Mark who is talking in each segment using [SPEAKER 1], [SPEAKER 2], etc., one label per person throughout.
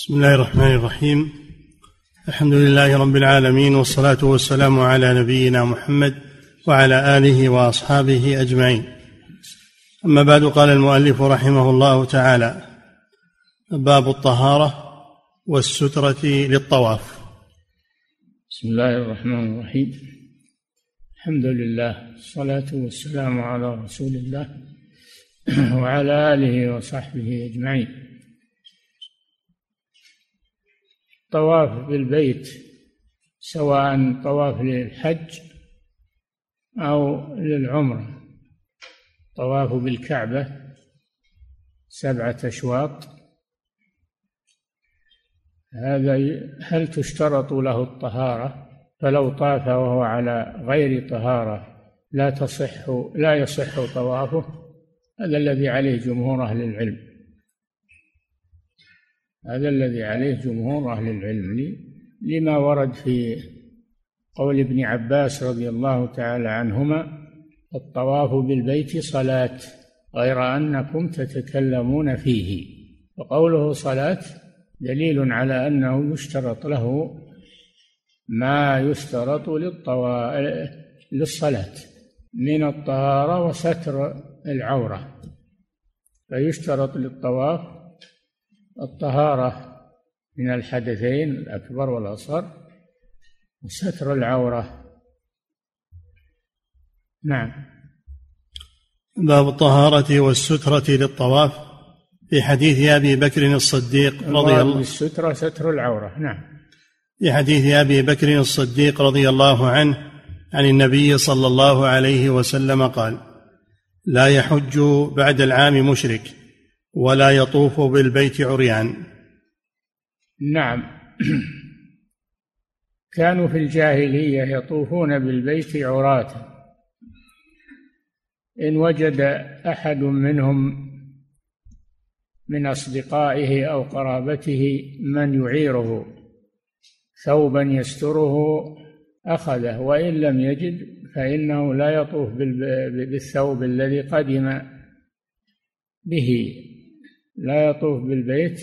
[SPEAKER 1] بسم الله الرحمن الرحيم. الحمد لله رب العالمين والصلاة والسلام على نبينا محمد وعلى آله وأصحابه أجمعين. أما بعد قال المؤلف رحمه الله تعالى باب الطهارة والسترة للطواف.
[SPEAKER 2] بسم الله الرحمن الرحيم. الحمد لله الصلاه والسلام على رسول الله وعلى آله وصحبه أجمعين. طواف بالبيت سواء طواف للحج أو للعمرة. طواف بالكعبة سبعة أشواط. هذا هل تشترط له الطهارة؟ فلو طاف وهو على غير طهارة لا تصح لا يصح طوافه. هذا الذي عليه جمهور أهل العلم. هذا الذي عليه جمهور أهل العلم. لما ورد في قول ابن عباس رضي الله تعالى عنهما الطواف بالبيت صلاة غير أنكم تتكلمون فيه. وقوله صلاة دليل على أنه يشترط له ما يشترط للطوا... للصلاة من الطهارة وستر العورة. فيشترط للطواف الطهارة من الحدثين الأكبر والأصغر وستر العورة. نعم.
[SPEAKER 1] باب الطهارة والسترة للطواف في حديث أبي بكر الصديق رضي الله
[SPEAKER 2] السترة ستر العورة. نعم.
[SPEAKER 1] في حديث أبي بكر الصديق رضي الله عنه عن النبي صلى الله عليه وسلم قال لا يحج بعد العام مشرك ولا يطوف بالبيت عريان.
[SPEAKER 2] نعم. كانوا في الجاهلية يطوفون بالبيت عراة. إن وجد أحد منهم من أصدقائه أو قرابته من يعيره ثوبا يستره أخذه وإن لم يجد فإنه لا يطوف بالثوب الذي قدم به. لا يطوف بالبيت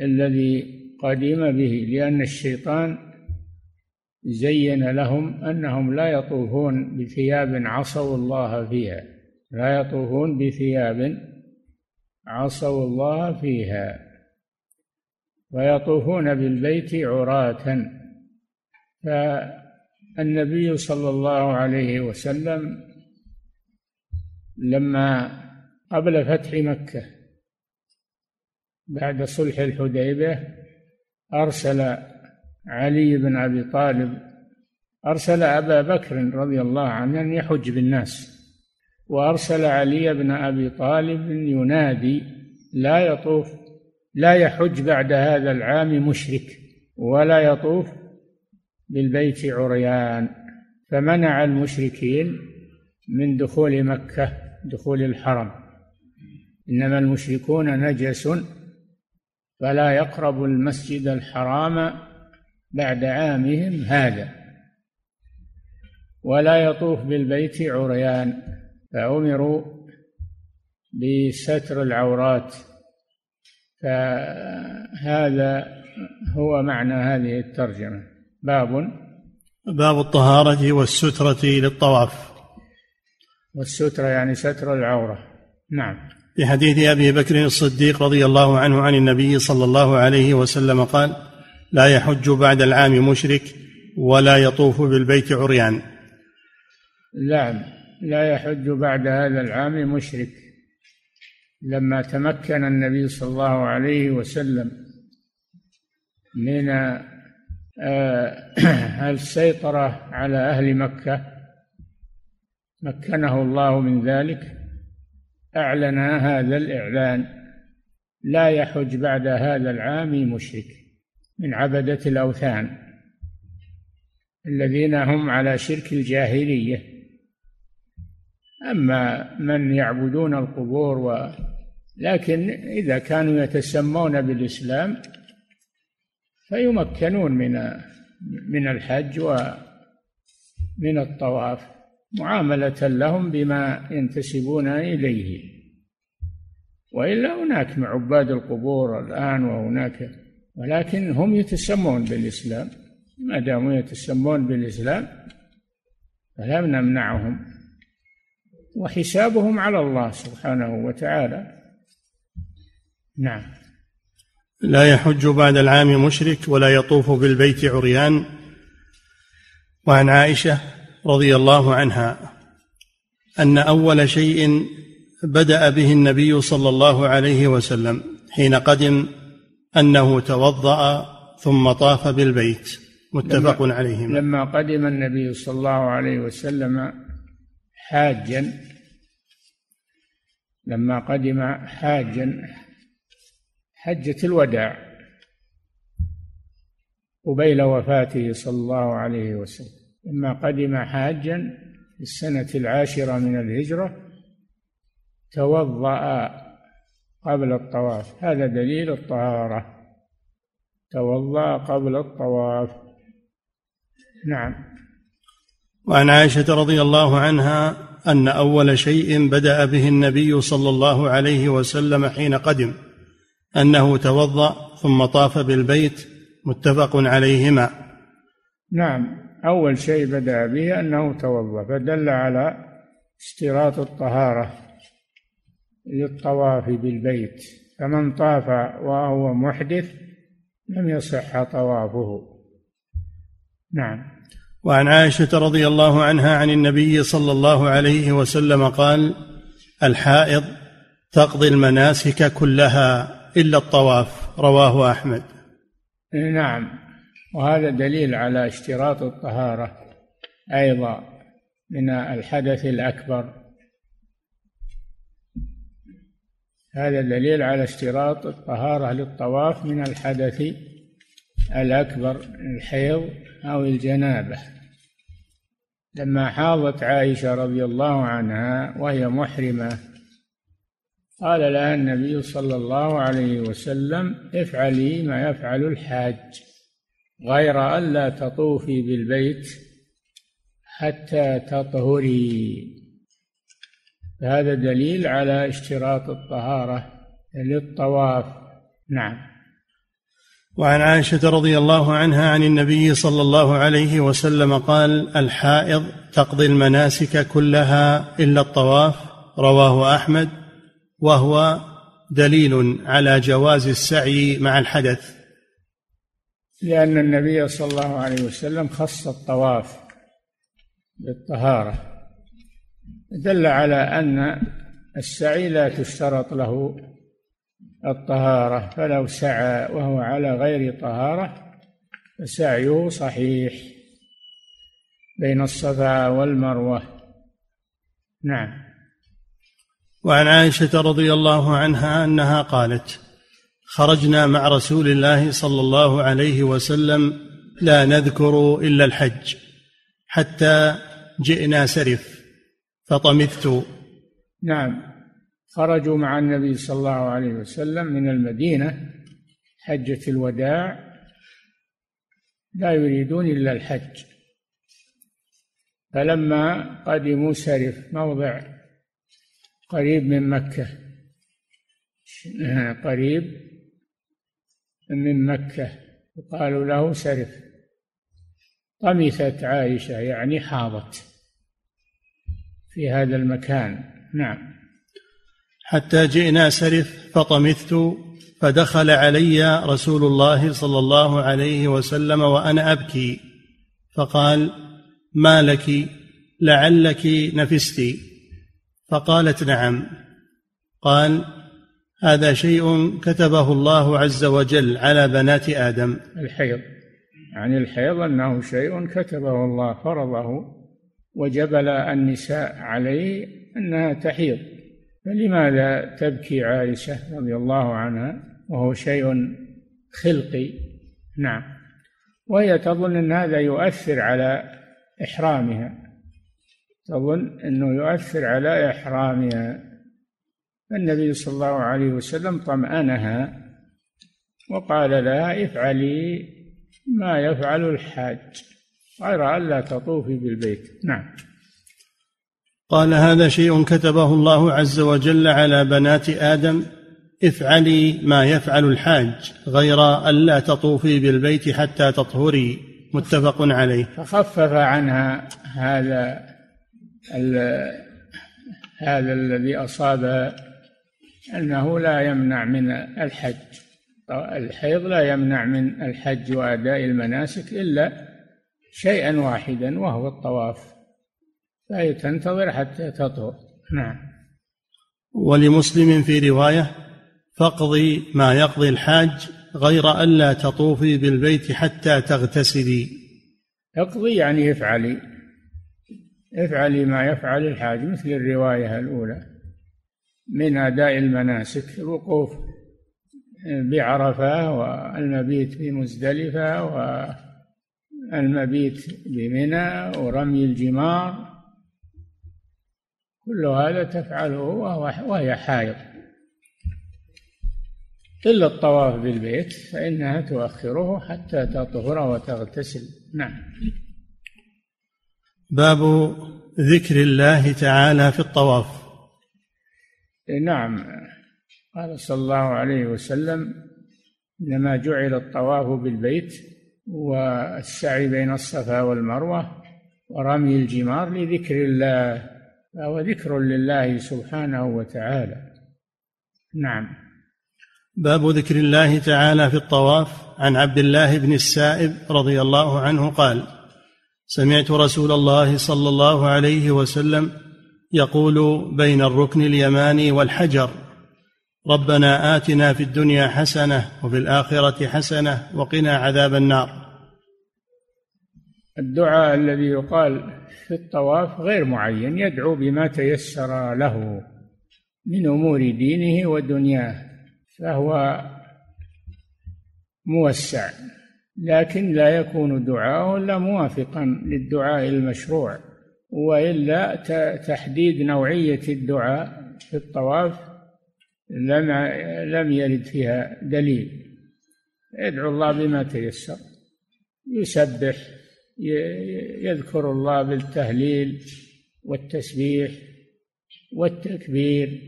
[SPEAKER 2] الذي قدم به لأن الشيطان زين لهم أنهم لا يطوفون بثياب عصوا الله فيها لا يطوفون بثياب عصوا الله فيها ويطوفون بالبيت عراة. فالنبي صلى الله عليه وسلم لما قبل فتح مكة بعد صلح الحديبية أرسل علي بن أبي طالب أرسل أبا بكر رضي الله عنه أن يحج بالناس وأرسل علي بن أبي طالب ينادي لا يطوف لا يحج بعد هذا العام مشرك ولا يطوف بالبيت عريان فمنع المشركين من دخول مكة دخول الحرم. إنما المشركون نجس فلا يقربوا المسجد الحرام بعد عامهم هذا. ولا يطوف بالبيت عريان فأمروا بستر العورات. فهذا هو معنى هذه الترجمة. باب.
[SPEAKER 1] باب الطهارة والسترة للطواف.
[SPEAKER 2] والسترة يعني ستر العورة. نعم.
[SPEAKER 1] في حديث أبي بكر الصديق رضي الله عنه عن النبي صلى الله عليه وسلم قال لا يحج بعد العام مشرك ولا يطوف بالبيت عريان.
[SPEAKER 2] نعم لا يحج بعد هذا العام مشرك. لما تمكن النبي صلى الله عليه وسلم من آه، السيطرة على أهل مكة مكنه الله من ذلك. أعلن هذا الإعلان. لا يحج بعد هذا العام مشرك من عبدة الأوثان الذين هم على شرك الجاهلية. أما من يعبدون القبور و لكن إذا كانوا يتسمون بالإسلام فيمكنون من من الحج ومن الطواف. معاملة لهم بما ينتسبون إليه. وإلا هناك عباد القبور الآن وهناك ولكن هم يتسمون بالإسلام. ما داموا يتسمون بالإسلام فلا نمنعهم. وحسابهم على الله سبحانه وتعالى. نعم.
[SPEAKER 1] لا يحج بعد العام مشرك ولا يطوف بالبيت عريان. وعن عائشة رضي الله عنها أن أول شيء بدأ به النبي صلى الله عليه وسلم حين قدم أنه توضأ ثم طاف بالبيت متفق عليه.
[SPEAKER 2] لما قدم النبي صلى الله عليه وسلم حاجا لما قدم حاجا حجة الوداع قبيل وفاته صلى الله عليه وسلم. لما قدم حاجا في السنة العاشرة من الهجرة توضأ قبل الطواف. هذا دليل الطهارة. توضأ قبل الطواف. نعم.
[SPEAKER 1] وعن عائشة رضي الله عنها أن أول شيء بدأ به النبي صلى الله عليه وسلم حين قدم أنه توضأ ثم طاف بالبيت متفق عليهما.
[SPEAKER 2] نعم. أول شيء بدأ به أنه توضأ فدل على اشتراط الطهارة للطواف بالبيت فمن طاف وهو محدث لم يصح طوافه. نعم.
[SPEAKER 1] وعن عائشة رضي الله عنها عن النبي صلى الله عليه وسلم قال الحائض تقضي المناسك كلها إلا الطواف رواه أحمد.
[SPEAKER 2] نعم. وهذا دليل على اشتراط الطهارة أيضا من الحدث الأكبر. هذا دليل على اشتراط الطهارة للطواف من الحدث الأكبر الحيض أو الجنابة. لما حاضت عائشة رضي الله عنها وهي محرمة قال لها النبي صلى الله عليه وسلم افعلي ما يفعل الحاج. غير ألا تطوفي بالبيت حتى تطهري. هذا دليل على اشتراط الطهارة للطواف. نعم.
[SPEAKER 1] وعن عائشة رضي الله عنها عن النبي صلى الله عليه وسلم قال الحائض تقضي المناسك كلها إلا الطواف. رواه أحمد. وهو دليل على جواز السعي مع الحدث.
[SPEAKER 2] لأن النبي صلى الله عليه وسلم خص الطواف بالطهارة. دل على أن السعي لا تشترط له الطهارة فلو سعى وهو على غير طهارة فسعيه صحيح بين الصفا والمروة. نعم.
[SPEAKER 1] وعن عائشة رضي الله عنها أنها قالت خرجنا مع رسول الله صلى الله عليه وسلم لا نذكر إلا الحج حتى جئنا سرف فطمثت.
[SPEAKER 2] نعم. خرجوا مع النبي صلى الله عليه وسلم من المدينة حجة الوداع. لا يريدون إلا الحج. فلما قدموا سرف موضع قريب من مكة. قريب. من مكة. وقالوا له سرف طمثت عائشة يعني حاضت في هذا المكان. نعم.
[SPEAKER 1] حتى جئنا سرف فطمثت فدخل علي رسول الله صلى الله عليه وسلم وأنا أبكي. فقال ما لك؟ لعلك نفست. فقالت نعم. قال هذا شيء كتبه الله عز وجل على بنات آدم.
[SPEAKER 2] الحيض. يعني الحيض أنه شيء كتبه الله فرضه وجبل النساء عليه أنها تحيض. فلماذا تبكي عائشة رضي الله عنها؟ وهو شيء خلقي. نعم. وهي تظن أن هذا يؤثر على إحرامها. تظن أنه يؤثر على إحرامها. النبي صلى الله عليه وسلم طمأنها وقال لها افعلي ما يفعل الحاج غير ألا تطوفي بالبيت. نعم.
[SPEAKER 1] قال هذا شيء كتبه الله عز وجل على بنات آدم افعلي ما يفعل الحاج غير ألا تطوفي بالبيت حتى تطهري. متفق عليه.
[SPEAKER 2] فخفف عنها هذا هذا الذي أصاب أنه لا يمنع من الحج. الحيض لا يمنع من الحج وأداء المناسك إلا شيئا واحدا وهو الطواف. فهي تنتظر حتى تطهر. نعم.
[SPEAKER 1] ولمسلم في رواية فاقضي ما يقضي الحاج غير ألا تطوفي بالبيت حتى تغتسلي.
[SPEAKER 2] اقضي يعني افعلي. افعلي ما يفعل الحاج مثل الرواية الأولى. من أداء المناسك الوقوف بعرفة والمبيت بمزدلفة والمبيت بمنى ورمي الجمار كل هذا تفعله وهي حائض. إلا الطواف بالبيت فإنها تؤخره حتى تطهر وتغتسل. نعم.
[SPEAKER 1] باب ذكر الله تعالى في الطواف.
[SPEAKER 2] نعم. قال صلى الله عليه وسلم إنما جعل الطواف بالبيت والسعي بين الصفا والمروة ورمي الجمار لذكر الله فهو ذكر لله سبحانه وتعالى. نعم.
[SPEAKER 1] باب ذكر الله تعالى في الطواف. عن عبد الله بن السائب رضي الله عنه قال سمعت رسول الله صلى الله عليه وسلم يقول بين الركن اليماني والحجر ربنا آتنا في الدنيا حسنة وفي الآخرة حسنة وقنا عذاب النار.
[SPEAKER 2] الدعاء الذي يقال في الطواف غير معين يدعو بما تيسر له من أمور دينه ودنياه فهو موسع لكن لا يكون دعاءه إلا موافقا للدعاء المشروع. وإلا تحديد نوعية الدعاء في الطواف لم لم يرد فيها دليل. يدعو الله بما تيسر يسبح يذكر الله بالتهليل والتسبيح والتكبير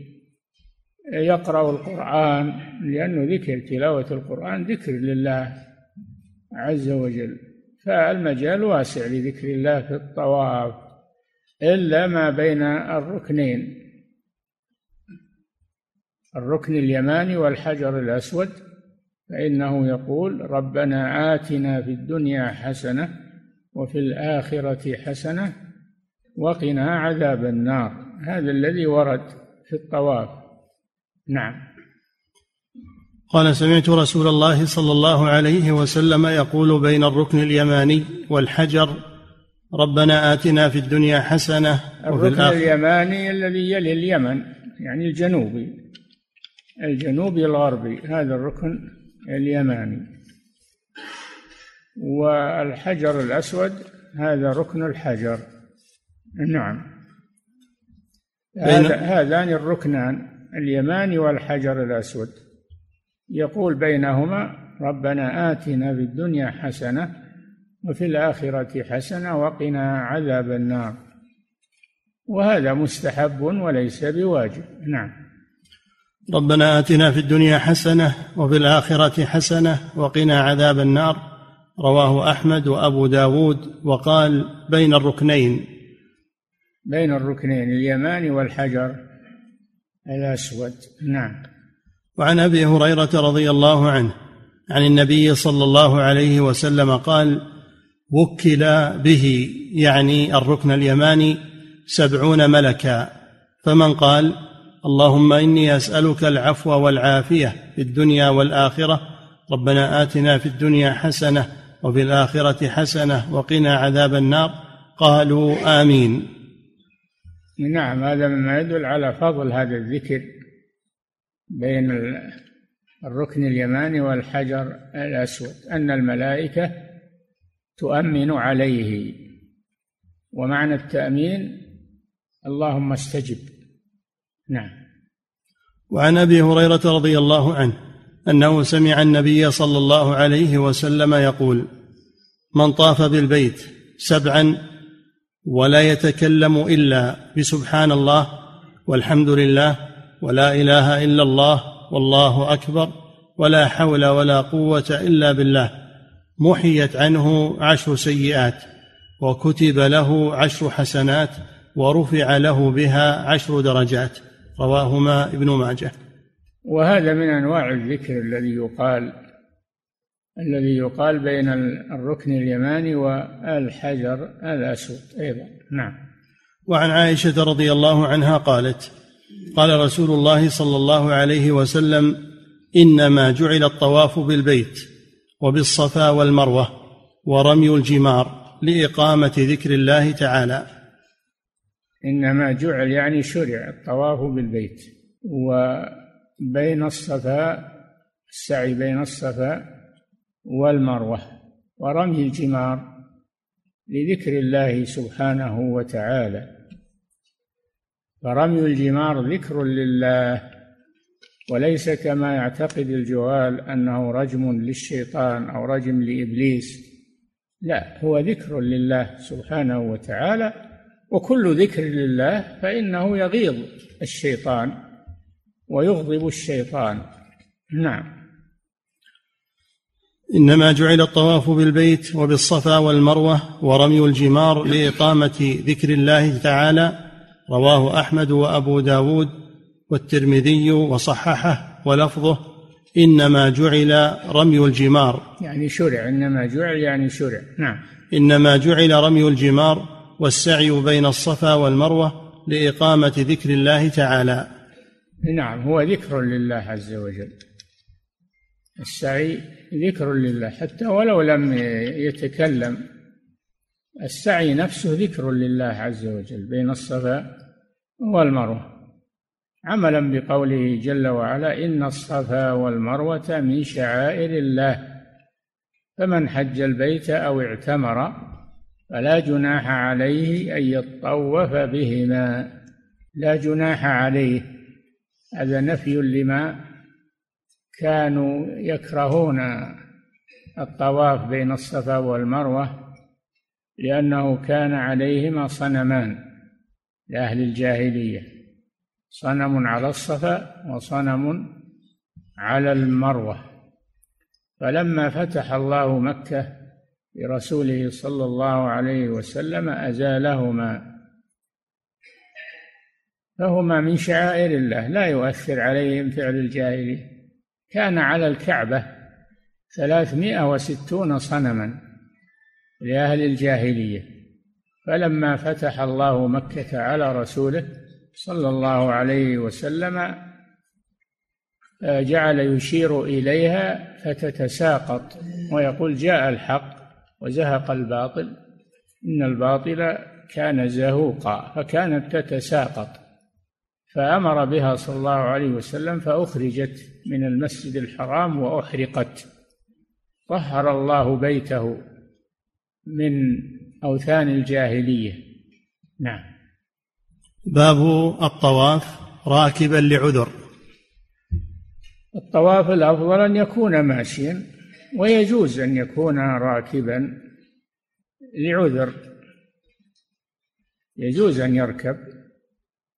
[SPEAKER 2] يقرأ القرآن لأنه ذكر تلاوة القرآن ذكر لله عز وجل. فالمجال واسع لذكر الله في الطواف. إلا ما بين الركنين. الركن اليماني والحجر الأسود فإنه يقول ربنا آتنا في الدنيا حسنة وفي الآخرة حسنة وقنا عذاب النار. هذا الذي ورد في الطواف. نعم.
[SPEAKER 1] قال سمعت رسول الله صلى الله عليه وسلم يقول بين الركن اليماني والحجر ربنا آتنا في الدنيا حسنة
[SPEAKER 2] وفي الركن اليماني الذي يلي اليمن يعني الجنوبي. الجنوبي الغربي هذا الركن اليماني. والحجر الأسود هذا ركن الحجر. نعم. هذان الركنان اليماني والحجر الأسود. يقول بينهما ربنا آتنا في الدنيا حسنة وفي الآخرة حسنة وقنا عذاب النار. وهذا مستحب وليس بواجب. نعم.
[SPEAKER 1] ربنا آتنا في الدنيا حسنة وفي الآخرة حسنة وقنا عذاب النار. رواه أحمد وأبو داود وقال بين الركنين.
[SPEAKER 2] بين الركنين اليماني والحجر الأسود. نعم.
[SPEAKER 1] وعن أبي هريرة رضي الله عنه عن النبي صلى الله عليه وسلم قال وكل به يعني الركن اليماني سبعون ملكا. فمن قال اللهم إني أسألك العفو والعافية في الدنيا والآخرة ربنا آتنا في الدنيا حسنة وفي الآخرة حسنة وقنا عذاب النار. قالوا آمين.
[SPEAKER 2] نعم هذا مما يدل على فضل هذا الذكر بين الركن اليماني والحجر الأسود أن الملائكة تؤمن عليه. ومعنى التأمين اللهم استجب. نعم.
[SPEAKER 1] وعن أبي هريرة رضي الله عنه أنه سمع النبي صلى الله عليه وسلم يقول من طاف بالبيت سبعا ولا يتكلم إلا بسبحان الله والحمد لله ولا إله إلا الله والله أكبر ولا حول ولا قوة إلا بالله محيت عنه عشر سيئات وكتب له عشر حسنات ورفع له بها عشر درجات رواهما ابن ماجه.
[SPEAKER 2] وهذا من أنواع الذكر الذي يقال الذي يقال بين الركن اليماني والحجر الاسود أيضا. نعم.
[SPEAKER 1] وعن عائشة رضي الله عنها قالت قال رسول الله صلى الله عليه وسلم إنما جعل الطواف بالبيت. وبالصفا والمروة ورمي الجمار لإقامة ذكر الله تعالى.
[SPEAKER 2] إنما جعل يعني شرع الطواف بالبيت وبين الصفا السعي بين الصفا والمروة ورمي الجمار لذكر الله سبحانه وتعالى. فرمي الجمار ذكر لله وليس كما يعتقد الجهال أنه رجم للشيطان أو رجم لإبليس. لا هو ذكر لله سبحانه وتعالى وكل ذكر لله فإنه يغيظ الشيطان ويغضب الشيطان. نعم.
[SPEAKER 1] إنما جعل الطواف بالبيت وبالصفا والمروة ورمي الجمار لإقامة ذكر الله تعالى رواه أحمد وأبو داود. والترمذي وصححه ولفظه إنما جعل رمي الجمار.
[SPEAKER 2] يعني شرع إنما جعل يعني شرع. نعم.
[SPEAKER 1] إنما جعل رمي الجمار والسعي بين الصفا والمروة لإقامة ذكر الله تعالى.
[SPEAKER 2] نعم هو ذكر لله عز وجل. السعي ذكر لله حتى ولو لم يتكلم السعي نفسه ذكر لله عز وجل بين الصفا والمروة. عملا بقوله جل وعلا إن الصفا والمروة من شعائر الله. فمن حج البيت أو اعتمر فلا جناح عليه أن يطوف بهما. لا جناح عليه هذا نفي لما كانوا يكرهون الطواف بين الصفا والمروة لأنه كان عليهما صنمان لأهل الجاهلية. صنم على الصفا وصنم على المروة. فلما فتح الله مكة برسوله صلى الله عليه وسلم أزالهما. فهما من شعائر الله لا يؤثر عليهم فعل الجاهلية. كان على الكعبة ثلاثمائة وستون صنما لأهل الجاهلية. فلما فتح الله مكة على رسوله صلى الله عليه وسلم آه، جعل يشير إليها فتتساقط ويقول جاء الحق وزهق الباطل إن الباطل كان زهوقا فكانت تتساقط. فأمر بها صلى الله عليه وسلم فأخرجت من المسجد الحرام وأحرقت. طهر الله بيته من أوثان الجاهلية. نعم.
[SPEAKER 1] باب الطواف راكبا لعذر.
[SPEAKER 2] الطواف الأفضل أن يكون ماشيا ويجوز أن يكون راكبا لعذر. يجوز أن يركب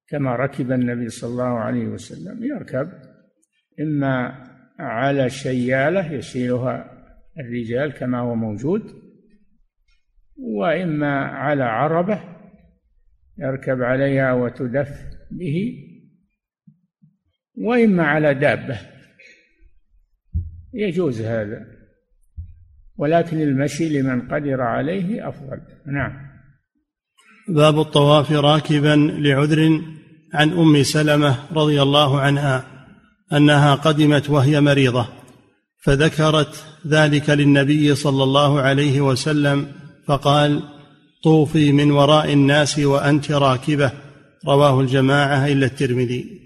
[SPEAKER 2] كما ركب النبي صلى الله عليه وسلم. يركب إما على شيالة يشيلها الرجال كما هو موجود وإما على عربة يركب عليها وتدف به وإما على دابة. يجوز هذا. ولكن المشي لمن قدر عليه أفضل. نعم.
[SPEAKER 1] باب الطواف راكبا لعذر عن أم سلمة رضي الله عنها أنها قدمت وهي مريضة فذكرت ذلك للنبي صلى الله عليه وسلم فقال طوفي من وراء الناس وأنت راكبة. رواه الجماعة إلا الترمذي.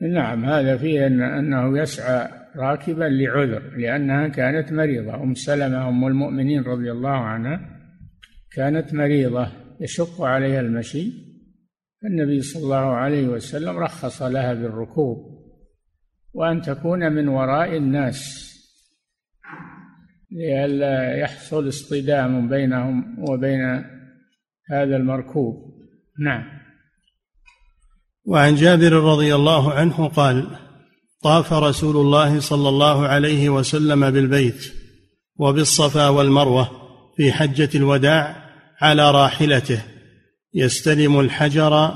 [SPEAKER 2] نعم هذا فيه أن أنه يسعى راكبا لعذر لأنها كانت مريضة. أم سلمة أم المؤمنين رضي الله عنها كانت مريضة. يشق عليها المشي. النبي صلى الله عليه وسلم رخص لها بالركوب. وأن تكون من وراء الناس. لئلا يحصل اصطدام بينهم وبين هذا المركوب. نعم.
[SPEAKER 1] وعن جابر رضي الله عنه قال طاف رسول الله صلى الله عليه وسلم بالبيت وبالصفا والمروة في حجة الوداع على راحلته يستلم الحجر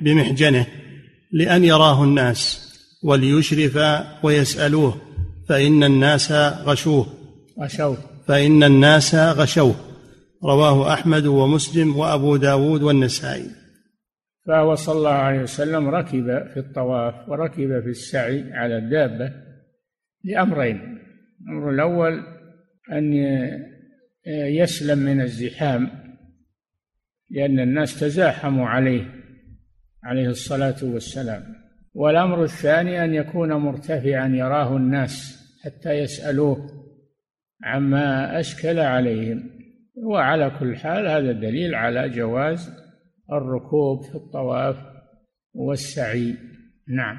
[SPEAKER 1] بمحجنه لأن يراه الناس وليشرف ويسألوه فإن الناس غشوه.
[SPEAKER 2] غشوه.
[SPEAKER 1] فإن الناس غشوه. رواه أحمد ومسلم وأبو داود والنسائي.
[SPEAKER 2] فهو صلى الله عليه وسلم ركب في الطواف وركب في السعي على الدابة لأمرين. الأمر الأول أن يسلم من الزحام لأن الناس تزاحموا عليه عليه الصلاة والسلام. والأمر الثاني أن يكون مرتفعا يراه الناس حتى يسألوه. عما أشكل عليهم. وعلى كل حال هذا دليل على جواز الركوب في الطواف والسعي. نعم.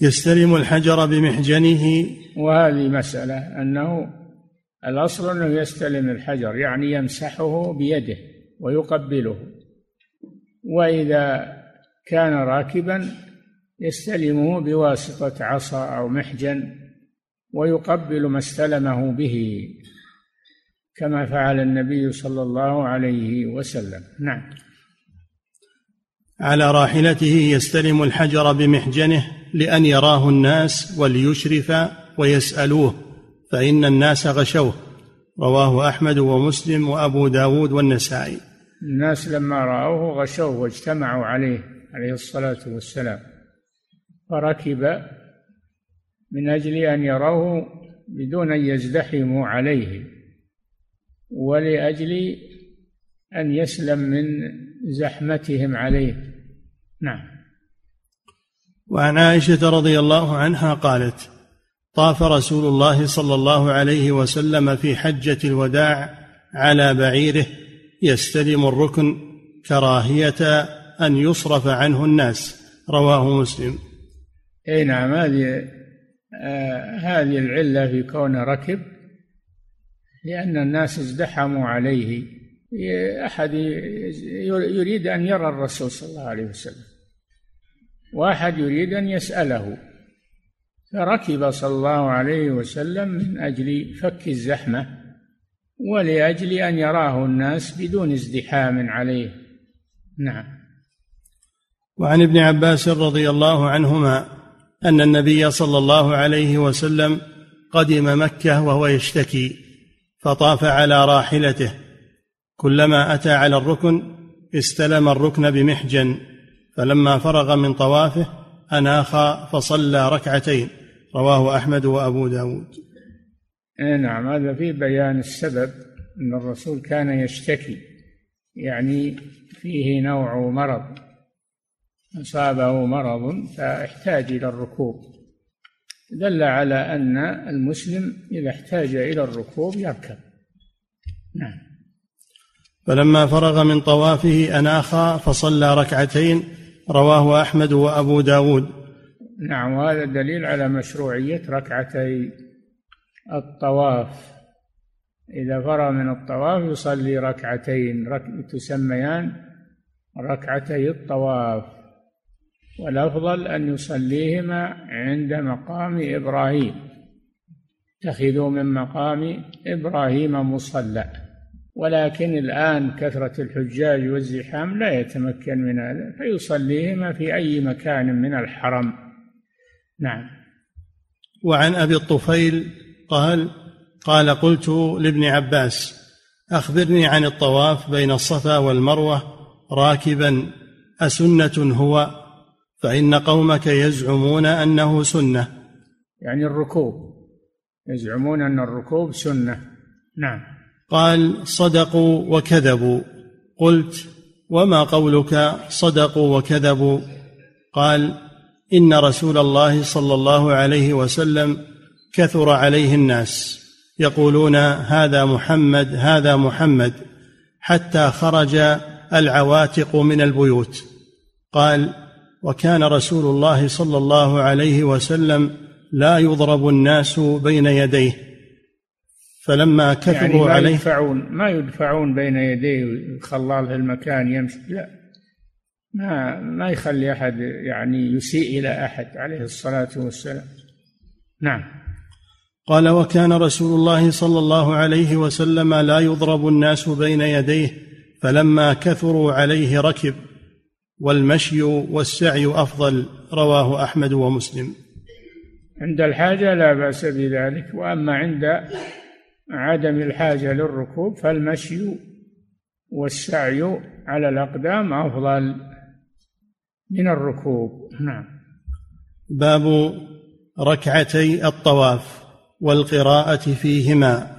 [SPEAKER 1] يستلم الحجر بمحجنه.
[SPEAKER 2] وهذه مسألة أنه الأصل أنه يستلم الحجر يعني يمسحه بيده ويقبله. وإذا كان راكبا يستلمه بواسطة عصا أو محجن. ويقبل ما استلمه به كما فعل النبي صلى الله عليه وسلم. نعم.
[SPEAKER 1] على راحلته يستلم الحجر بمحجنه لأن يراه الناس وليشرف ويسألوه فإن الناس غشوه. رواه أحمد ومسلم وأبو داود والنسائي.
[SPEAKER 2] الناس لما رأوه غشوه واجتمعوا عليه عليه الصلاة والسلام. فركب من أجل أن يروه بدون أن يزدحموا عليه ولأجل أن يسلم من زحمتهم عليه. نعم.
[SPEAKER 1] وعن عائشة رضي الله عنها قالت طاف رسول الله صلى الله عليه وسلم في حجة الوداع على بعيره يستلم الركن كراهية أن يصرف عنه الناس. رواه مسلم.
[SPEAKER 2] أي نعم هذه آه هذه العلة في كونه ركب لأن الناس ازدحموا عليه. أحد يريد أن يرى الرسول صلى الله عليه وسلم وأحد يريد أن يسأله. فركب صلى الله عليه وسلم من أجل فك الزحمة ولأجل أن يراه الناس بدون ازدحام عليه. نعم.
[SPEAKER 1] وعن ابن عباس رضي الله عنهما أن النبي صلى الله عليه وسلم قدم مكة وهو يشتكي فطاف على راحلته. كلما أتى على الركن استلم الركن بمحجن فلما فرغ من طوافه أناخ فصلى ركعتين. رواه أحمد وأبو داود.
[SPEAKER 2] إيه نعم هذا في بيان السبب أن الرسول كان يشتكي يعني فيه نوع مرض. أصابه مرض فاحتاج إلى الركوب. دل على أن المسلم إذا احتاج إلى الركوب يركب. نعم.
[SPEAKER 1] فلما فرغ من طوافه أناخ فصلى ركعتين رواه أحمد وأبو داود.
[SPEAKER 2] نعم وهذا دليل على مشروعية ركعتي الطواف. إذا فرغ من الطواف يصلي ركعتين رك... تسميان ركعتي الطواف. والأفضل أن يصليهما عند مقام إبراهيم. اتخذوا من مقام إبراهيم مصلى. ولكن الآن كثرة الحجاج والزحام لا يتمكن من هذا فيصليهما في أي مكان من الحرم. نعم.
[SPEAKER 1] وعن أبي الطفيل قال قال قلت لابن عباس أخبرني عن الطواف بين الصفا والمروة راكبا أسنة هو فإن قومك يزعمون أنه سنة.
[SPEAKER 2] يعني الركوب. يزعمون أن الركوب سنة. نعم.
[SPEAKER 1] قال صدقوا وكذبوا. قلت وما قولك صدقوا وكذبوا؟ قال إن رسول الله صلى الله عليه وسلم كثر عليه الناس. يقولون هذا محمد هذا محمد حتى خرج العواتق من البيوت. قال وكان رسول الله صلى الله عليه وسلم لا يضرب الناس بين يديه. فلما كثروا يعني
[SPEAKER 2] ما
[SPEAKER 1] عليه
[SPEAKER 2] يدفعون ما يدفعون بين يديه خلال المكان يمشي. لا. ما ما يخلي أحد يعني يسيء إلى أحد عليه الصلاة والسلام. نعم.
[SPEAKER 1] قال وكان رسول الله صلى الله عليه وسلم لا يضرب الناس بين يديه فلما كثروا عليه ركب. والمشي والسعي أفضل رواه أحمد ومسلم.
[SPEAKER 2] عند الحاجة لا بأس بذلك وأما عند عدم الحاجة للركوب فالمشي والسعي على الأقدام أفضل من الركوب. نعم.
[SPEAKER 1] باب ركعتي الطواف والقراءة فيهما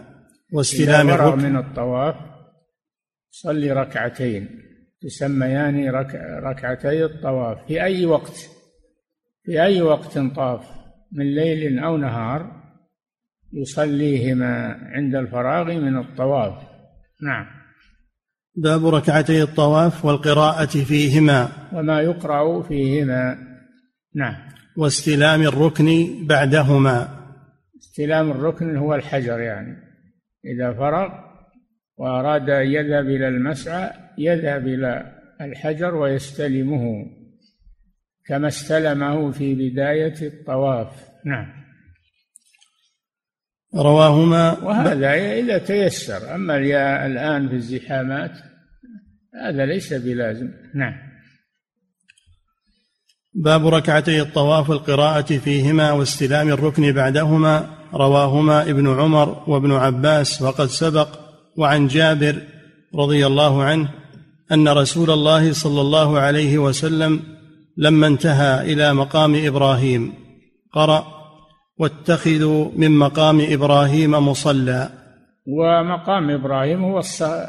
[SPEAKER 1] واستلام
[SPEAKER 2] الركن. من الطواف صلي ركعتين. تسميان رك... ركعتي الطواف. في أي وقت؟ في أي وقت طاف؟ من ليل أو نهار يصليهما عند الفراغ من الطواف. نعم.
[SPEAKER 1] باب ركعتي الطواف والقراءة فيهما.
[SPEAKER 2] وما يقرأ فيهما. نعم.
[SPEAKER 1] واستلام الركن بعدهما.
[SPEAKER 2] استلام الركن هو الحجر يعني. إذا فرغ وأراد أن يذهب إلى المسعى يذهب إلى الحجر ويستلمه كما استلمه في بداية الطواف. نعم.
[SPEAKER 1] رواهما
[SPEAKER 2] وهذا إذا تيسر أما الآن في الزحامات هذا ليس بلازم. نعم.
[SPEAKER 1] باب ركعتي الطواف والقراءة فيهما واستلام الركن بعدهما. رواهما ابن عمر وابن عباس وقد سبق وعن جابر رضي الله عنه أن رسول الله صلى الله عليه وسلم لما انتهى إلى مقام إبراهيم قرأ واتخذوا من مقام إبراهيم مصلى.
[SPEAKER 2] ومقام إبراهيم هو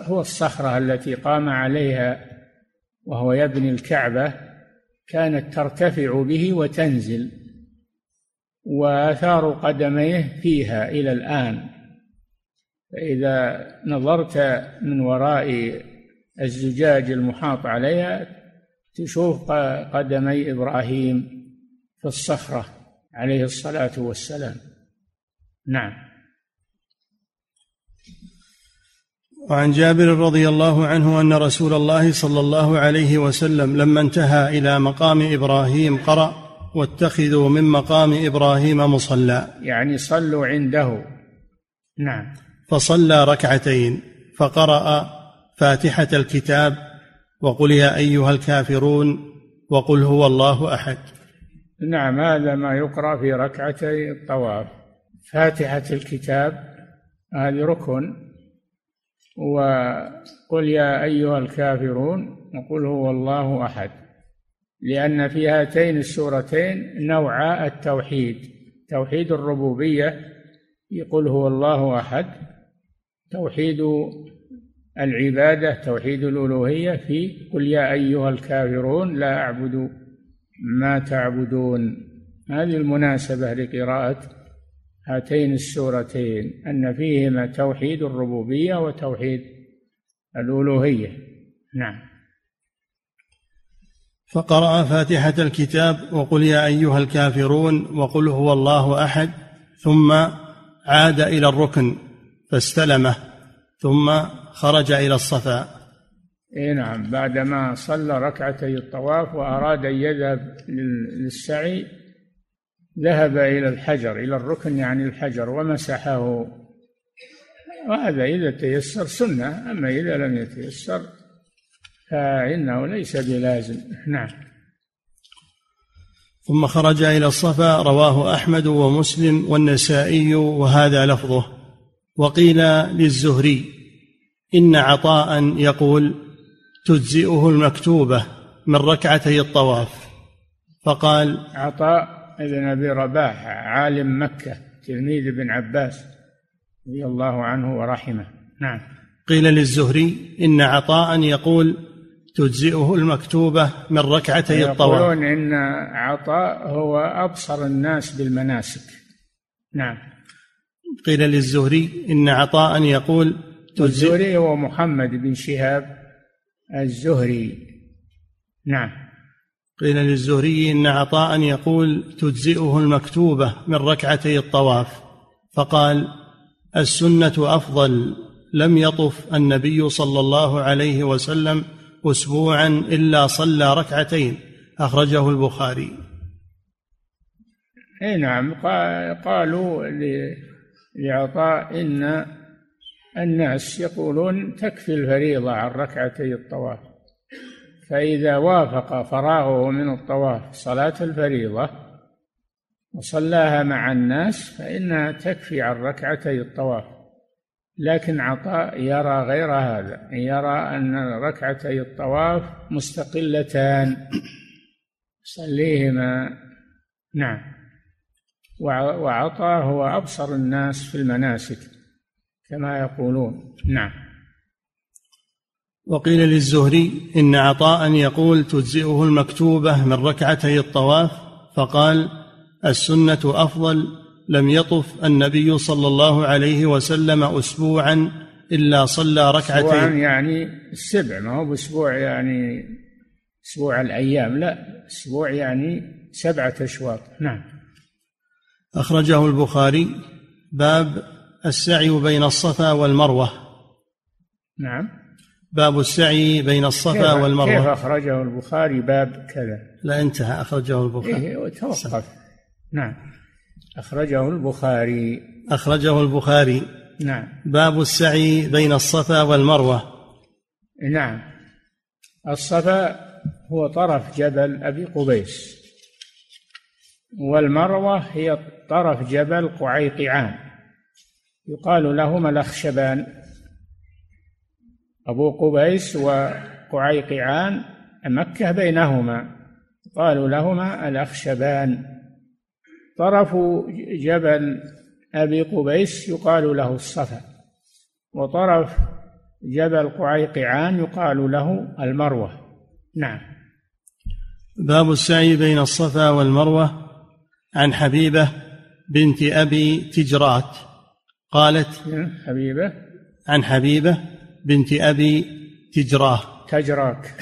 [SPEAKER 2] هو الصخرة التي قام عليها وهو يبني الكعبة كانت ترتفع به وتنزل وآثار قدميه فيها إلى الآن. فإذا نظرت من وراء الزجاج المحاط عليها تشوف قدمي إبراهيم في الصخرة عليه الصلاة والسلام. نعم.
[SPEAKER 1] وعن جابر رضي الله عنه أن رسول الله صلى الله عليه وسلم لما انتهى إلى مقام إبراهيم قرأ واتخذوا من مقام إبراهيم مصلى.
[SPEAKER 2] يعني صلوا عنده. نعم.
[SPEAKER 1] فصلى ركعتين فقرأ فاتحة الكتاب وقل يا أيها الكافرون وقل هو الله أحد.
[SPEAKER 2] نعم هذا ما يقرأ في ركعتي الطواف. فاتحة الكتاب هذه ركن. وقل يا أيها الكافرون وقل هو الله أحد. لأن في هاتين السورتين نوعا التوحيد. توحيد الربوبية يقول هو الله أحد. توحيد العبادة توحيد الألوهية في قل يا أيها الكافرون لا أعبد ما تعبدون. هذه المناسبة لقراءة هاتين السورتين أن فيهما توحيد الربوبية وتوحيد الألوهية. نعم.
[SPEAKER 1] فقرأ فاتحة الكتاب وقل يا أيها الكافرون وقل هو الله أحد ثم عاد إلى الركن فاستلمه ثم خرج إلى الصفا.
[SPEAKER 2] إي نعم بعدما صلى ركعتي الطواف وأراد أن يذهب للسعي ذهب إلى الحجر إلى الركن يعني الحجر ومسحه. وهذا إذا تيسر سنة أما إذا لم يتيسر فإنه ليس بلازم. نعم.
[SPEAKER 1] ثم خرج إلى الصفا رواه أحمد ومسلم والنسائي وهذا لفظه. وقيل للزهري. إن عطاء يقول تجزئه المكتوبة من ركعتي الطواف. فقال
[SPEAKER 2] عطاء بن أبي رباح عالم مكة تلميذ ابن عباس رضي الله عنه ورحمه. نعم.
[SPEAKER 1] قيل للزهري إن عطاء يقول تجزئه المكتوبة من ركعتي الطواف.
[SPEAKER 2] يقولون إن عطاء هو أبصر الناس بالمناسك. نعم.
[SPEAKER 1] قيل للزهري إن عطاء يقول
[SPEAKER 2] الزهري هو محمد بن شهاب الزهري. نعم.
[SPEAKER 1] قيل للزهري إن عطاء يقول تجزئه المكتوبة من ركعتي الطواف. فقال السنة أفضل لم يطف النبي صلى الله عليه وسلم أسبوعا إلا صلى ركعتين. أخرجه البخاري.
[SPEAKER 2] أي نعم. قالوا لعطاء إن الناس يقولون تكفي الفريضة عن ركعتي الطواف. فإذا وافق فراغه من الطواف صلاة الفريضة وصلاها مع الناس فإنها تكفي عن ركعتي الطواف. لكن عطاء يرى غير هذا يرى أن ركعتي الطواف مستقلتان. صليهما. نعم. وعطاء هو أبصر الناس في المناسك. كما يقولون. نعم.
[SPEAKER 1] وقيل للزهري إن عطاء يقول تجزئه المكتوبة من ركعتي الطواف فقال السنة أفضل لم يطف النبي صلى الله عليه وسلم أسبوعا إلا صلى ركعتين أسبوعا
[SPEAKER 2] يعني السبع ما هو بأسبوع يعني أسبوع الأيام لا أسبوع يعني سبعة أشواط. نعم.
[SPEAKER 1] أخرجه البخاري باب السعي بين الصفا والمروة.
[SPEAKER 2] نعم.
[SPEAKER 1] باب السعي بين الصفا
[SPEAKER 2] كيف
[SPEAKER 1] والمروة.
[SPEAKER 2] كيف أخرجه البخاري؟ باب كذا.
[SPEAKER 1] لا انتهى. أخرجه البخاري.
[SPEAKER 2] إيه توقف. نعم. أخرجه البخاري.
[SPEAKER 1] أخرجه البخاري.
[SPEAKER 2] نعم.
[SPEAKER 1] باب السعي بين الصفا والمروة.
[SPEAKER 2] نعم. الصفا هو طرف جبل أبي قبيس. والمروة هي طرف جبل قعيقعان. يقال لهما الأخشبان أبو قبيس وقعيقعان مكة بينهما قالوا لهما الأخشبان طرف جبل أبي قبيس يقال له الصفا وطرف جبل قعيقعان يقال له المروة. نعم.
[SPEAKER 1] باب السعي بين الصفا والمروة عن حبيبة بنت أبي تجرات. قالت
[SPEAKER 2] حبيبة.
[SPEAKER 1] عن حبيبة بنت أبي تجراه
[SPEAKER 2] تجراك.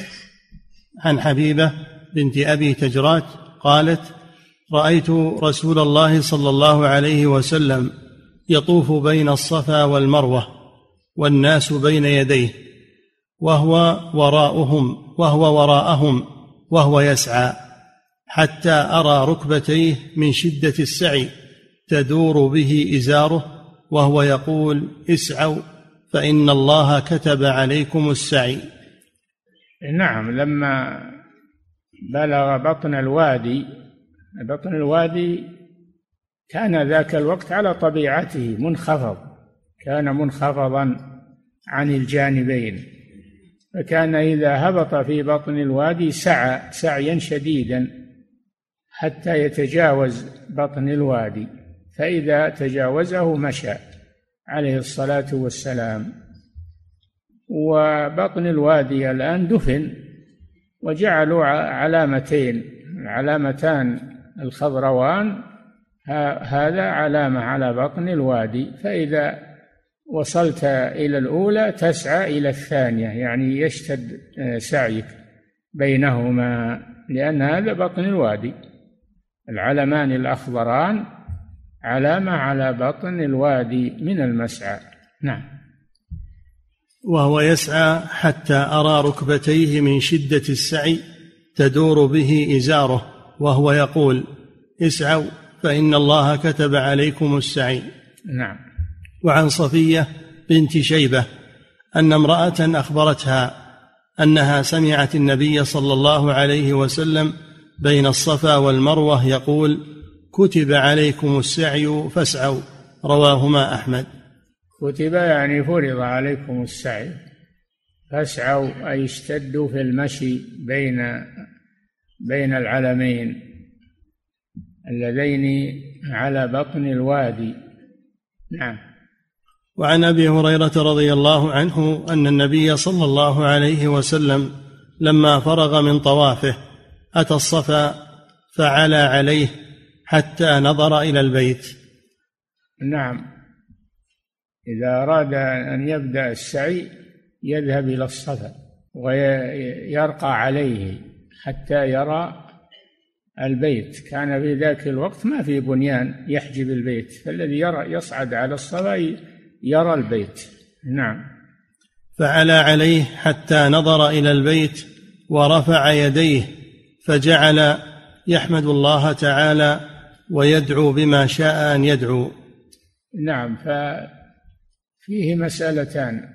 [SPEAKER 1] عن حبيبة بنت أبي تجرات قالت رأيت رسول الله صلى الله عليه وسلم يطوف بين الصفا والمروة والناس بين يديه وهو وراءهم وهو وراءهم وهو يسعى حتى أرى ركبتيه من شدة السعي تدور به إزاره وهو يقول اسعوا فإن الله كتب عليكم السعي.
[SPEAKER 2] نعم لما بلغ بطن الوادي بطن الوادي كان ذاك الوقت على طبيعته منخفض كان منخفضا عن الجانبين فكان إذا هبط في بطن الوادي سعى سعيا شديدا حتى يتجاوز بطن الوادي. فإذا تجاوزه مشى عليه الصلاة والسلام. وبطن الوادي الآن دفن وجعلوا علامتين العلامتان الخضروان هذا علامة على بطن الوادي. فإذا وصلت إلى الأولى تسعى إلى الثانية يعني يشتد سعيك بينهما لأن هذا بطن الوادي. العلمان الأخضران علامة على بطن الوادي من المسعى. نعم.
[SPEAKER 1] وهو يسعى حتى أرى ركبتيه من شدة السعي تدور به إزاره وهو يقول اسعوا فإن الله كتب عليكم السعي.
[SPEAKER 2] نعم.
[SPEAKER 1] وعن صفية بنت شيبة أن امرأة أخبرتها أنها سمعت النبي صلى الله عليه وسلم بين الصفا والمروة يقول كتب عليكم السعي فاسعوا رواهما أحمد.
[SPEAKER 2] كتب يعني فرض عليكم السعي فاسعوا أي اشتدوا في المشي بين بين العلمين اللذين على بطن الوادي. نعم.
[SPEAKER 1] وعن أبي هريرة رضي الله عنه أن النبي صلى الله عليه وسلم لما فرغ من طوافه أتى الصفا فعلى عليه حتى نظر إلى البيت.
[SPEAKER 2] نعم. إذا أراد أن يبدأ السعي يذهب إلى الصفا ويرقى عليه حتى يرى البيت. كان في ذاك الوقت ما في بنيان يحجب البيت فالذي يرى يصعد على الصفا يرى البيت. نعم.
[SPEAKER 1] فعلى عليه حتى نظر إلى البيت ورفع يديه فجعل يحمد الله تعالى ويدعو بما شاء أن يدعو.
[SPEAKER 2] نعم ففيه مسألتان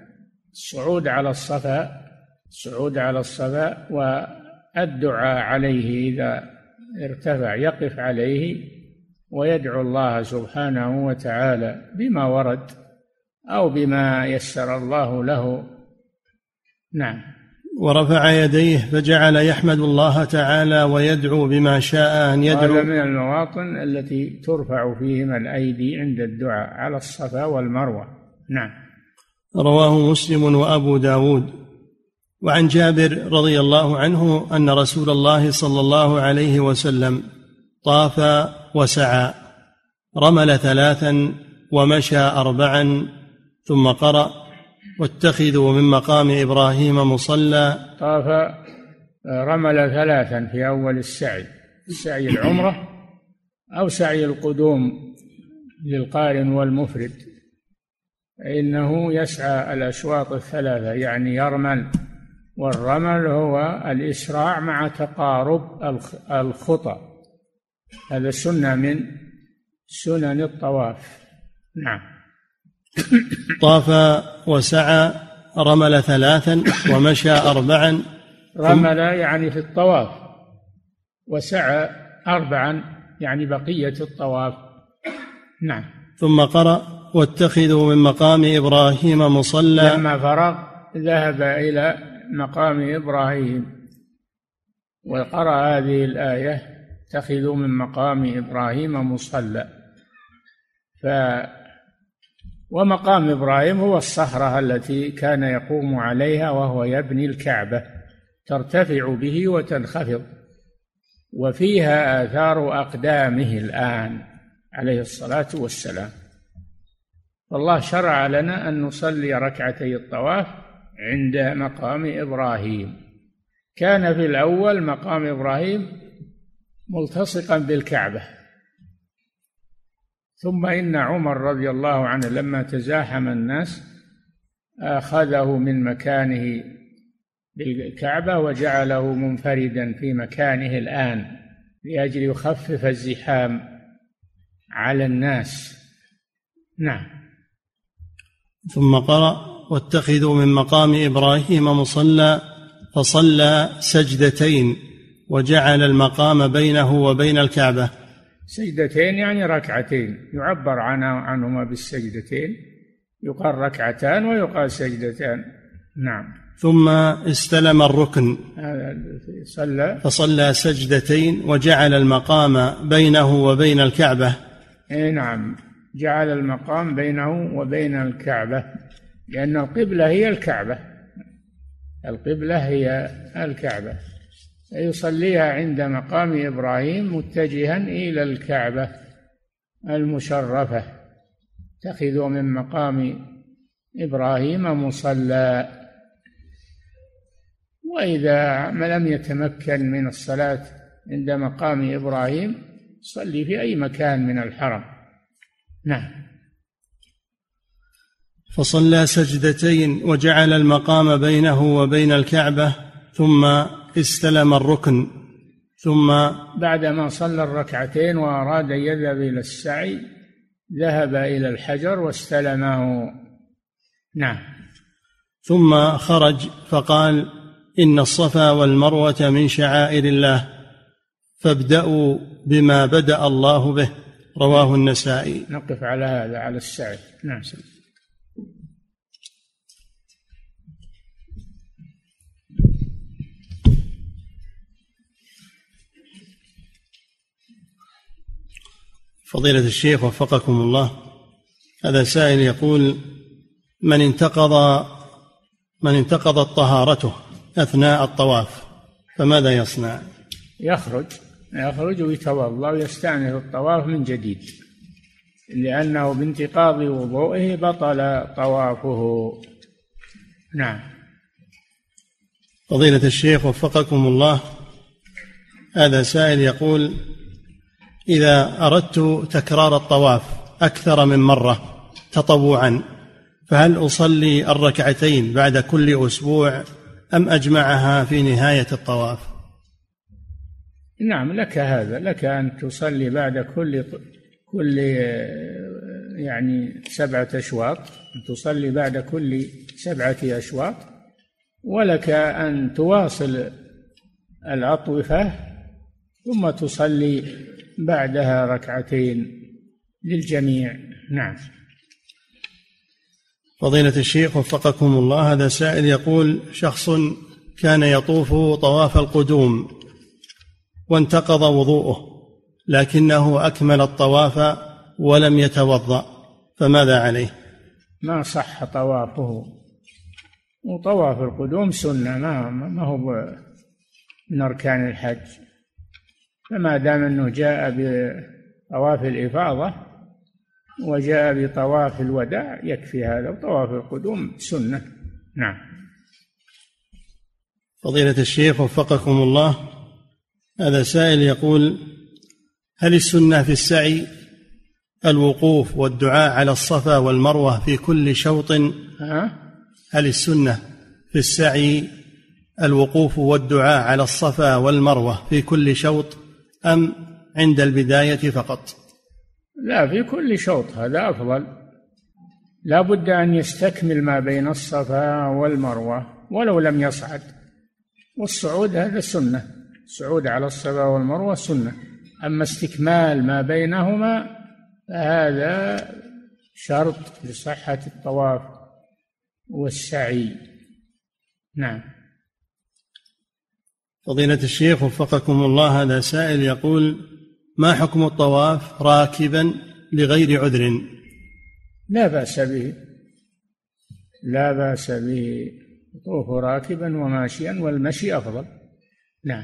[SPEAKER 2] الصعود على الصفا الصعود على الصفا والدعاء عليه إذا ارتفع يقف عليه ويدعو الله سبحانه وتعالى بما ورد أو بما يسر الله له. نعم.
[SPEAKER 1] ورفع يديه فجعل يحمد الله تعالى ويدعو بما شاء أن يدعو.
[SPEAKER 2] هذا من المواطن التي ترفع فيهما الأيدي عند الدعاء على الصفا والمروة. نعم.
[SPEAKER 1] رواه مسلم وأبو داود. وعن جابر رضي الله عنه أن رسول الله صلى الله عليه وسلم طاف وسعى رمل ثلاثا ومشى اربعا ثم قرأ واتخذوا من مقام إبراهيم مصلى.
[SPEAKER 2] طاف رمل ثلاثا في أول السعي سعي العمرة أو سعي القدوم للقارن والمفرد. فانه يسعى الأشواط الثلاثة يعني يرمل والرمل هو الإسراع مع تقارب الخطى. هذا سنة من سنن الطواف. نعم.
[SPEAKER 1] طاف وسعى رمل ثلاثا ومشى أربعا.
[SPEAKER 2] رمل يعني في الطواف وسعى أربعا يعني بقية الطواف. نعم.
[SPEAKER 1] ثم قرأ واتخذوا من مقام إبراهيم مصلى.
[SPEAKER 2] لما فرغ ذهب إلى مقام إبراهيم وقرأ هذه الآية اتخذوا من مقام إبراهيم مصلى. ف ومقام إبراهيم هو الصخرة التي كان يقوم عليها وهو يبني الكعبة ترتفع به وتنخفض وفيها آثار أقدامه الآن عليه الصلاة والسلام. والله شرع لنا أن نصلي ركعتي الطواف عند مقام إبراهيم. كان في الأول مقام إبراهيم ملتصقا بالكعبة. ثم إن عمر رضي الله عنه لما تزاحم الناس آخذه من مكانه بالكعبة وجعله منفردا في مكانه الآن لأجل يخفف الزحام على الناس. نعم.
[SPEAKER 1] ثم قرأ واتخذوا من مقام إبراهيم مصلى فصلى سجدتين وجعل المقام بينه وبين الكعبة.
[SPEAKER 2] سجدتين يعني ركعتين. يعبر عنهما بالسجدتين. يقال ركعتان ويقال سجدتان. نعم.
[SPEAKER 1] ثم استلم الركن.
[SPEAKER 2] صلى.
[SPEAKER 1] فصلى سجدتين وجعل المقام بينه وبين الكعبة.
[SPEAKER 2] اي نعم. جعل المقام بينه وبين الكعبة. لأن القبلة هي الكعبة. القبلة هي الكعبة. يصليها عند مقام إبراهيم متجها إلى الكعبة المشرفة اتخذوا من مقام إبراهيم مصلى. وإذا ما لم يتمكن من الصلاة عند مقام إبراهيم صلي في أي مكان من الحرم. نعم.
[SPEAKER 1] فصلى سجدتين وجعل المقام بينه وبين الكعبة ثم استلم الركن ثم
[SPEAKER 2] بعدما صلى الركعتين وأراد ان يذهب إلى السعي ذهب إلى الحجر واستلمه. نعم.
[SPEAKER 1] ثم خرج فقال إن الصفا والمروة من شعائر الله فابدأوا بما بدأ الله به. رواه النسائي.
[SPEAKER 2] نقف على هذا على السعي. نعم.
[SPEAKER 1] فضيلة الشيخ وفقكم الله. هذا سائل يقول من انتقض من انتقضت طهارته أثناء الطواف فماذا يصنع؟
[SPEAKER 2] يخرج يخرج ويتوضأ ويستأنف الطواف من جديد لأنه بانتقاض وضوئه بطل طوافه. نعم.
[SPEAKER 1] فضيلة الشيخ وفقكم الله هذا سائل يقول إذا أردت تكرار الطواف أكثر من مرة تطوعا فهل أصلي الركعتين بعد كل أسبوع أم أجمعها في نهاية الطواف؟
[SPEAKER 2] نعم لك هذا لك أن تصلي بعد كل كل يعني سبعة أشواط تصلي بعد كل سبعة أشواط ولك أن تواصل الأطوفة ثم تصلي بعدها ركعتين للجميع. نعم.
[SPEAKER 1] فضيلة الشيخ وفقكم الله هذا سائل يقول شخص كان يطوف طواف القدوم وانتقض وضوءه لكنه أكمل الطواف ولم يتوضأ فماذا عليه؟
[SPEAKER 2] ما صح طوافه. وطواف القدوم سنة ما ما هو من أركان الحج. فما دام أنه جاء بطواف الإفاضة وجاء بطواف الوداع يكفي هذا وطواف القدوم سنة. نعم.
[SPEAKER 1] فضيلة الشيخ وفقكم الله هذا سائل يقول هل السنة في السعي الوقوف والدعاء على الصفا والمروة في كل شوط؟ هل السنة في السعي الوقوف والدعاء على الصفا والمروة في كل شوط؟ أم عند البداية فقط؟
[SPEAKER 2] لا في كل شوط هذا أفضل. لا بد أن يستكمل ما بين الصفا والمروة ولو لم يصعد. والصعود هذا سنة. الصعود على الصفا والمروة سنة. أما استكمال ما بينهما فهذا شرط لصحة الطواف والسعي. نعم.
[SPEAKER 1] فضيلة الشيخ وفقكم الله هذا سائل يقول ما حكم الطواف راكبا لغير عذر؟
[SPEAKER 2] لا بأس به لا بأس به يطوف راكبا وماشيا والمشي أفضل. نعم.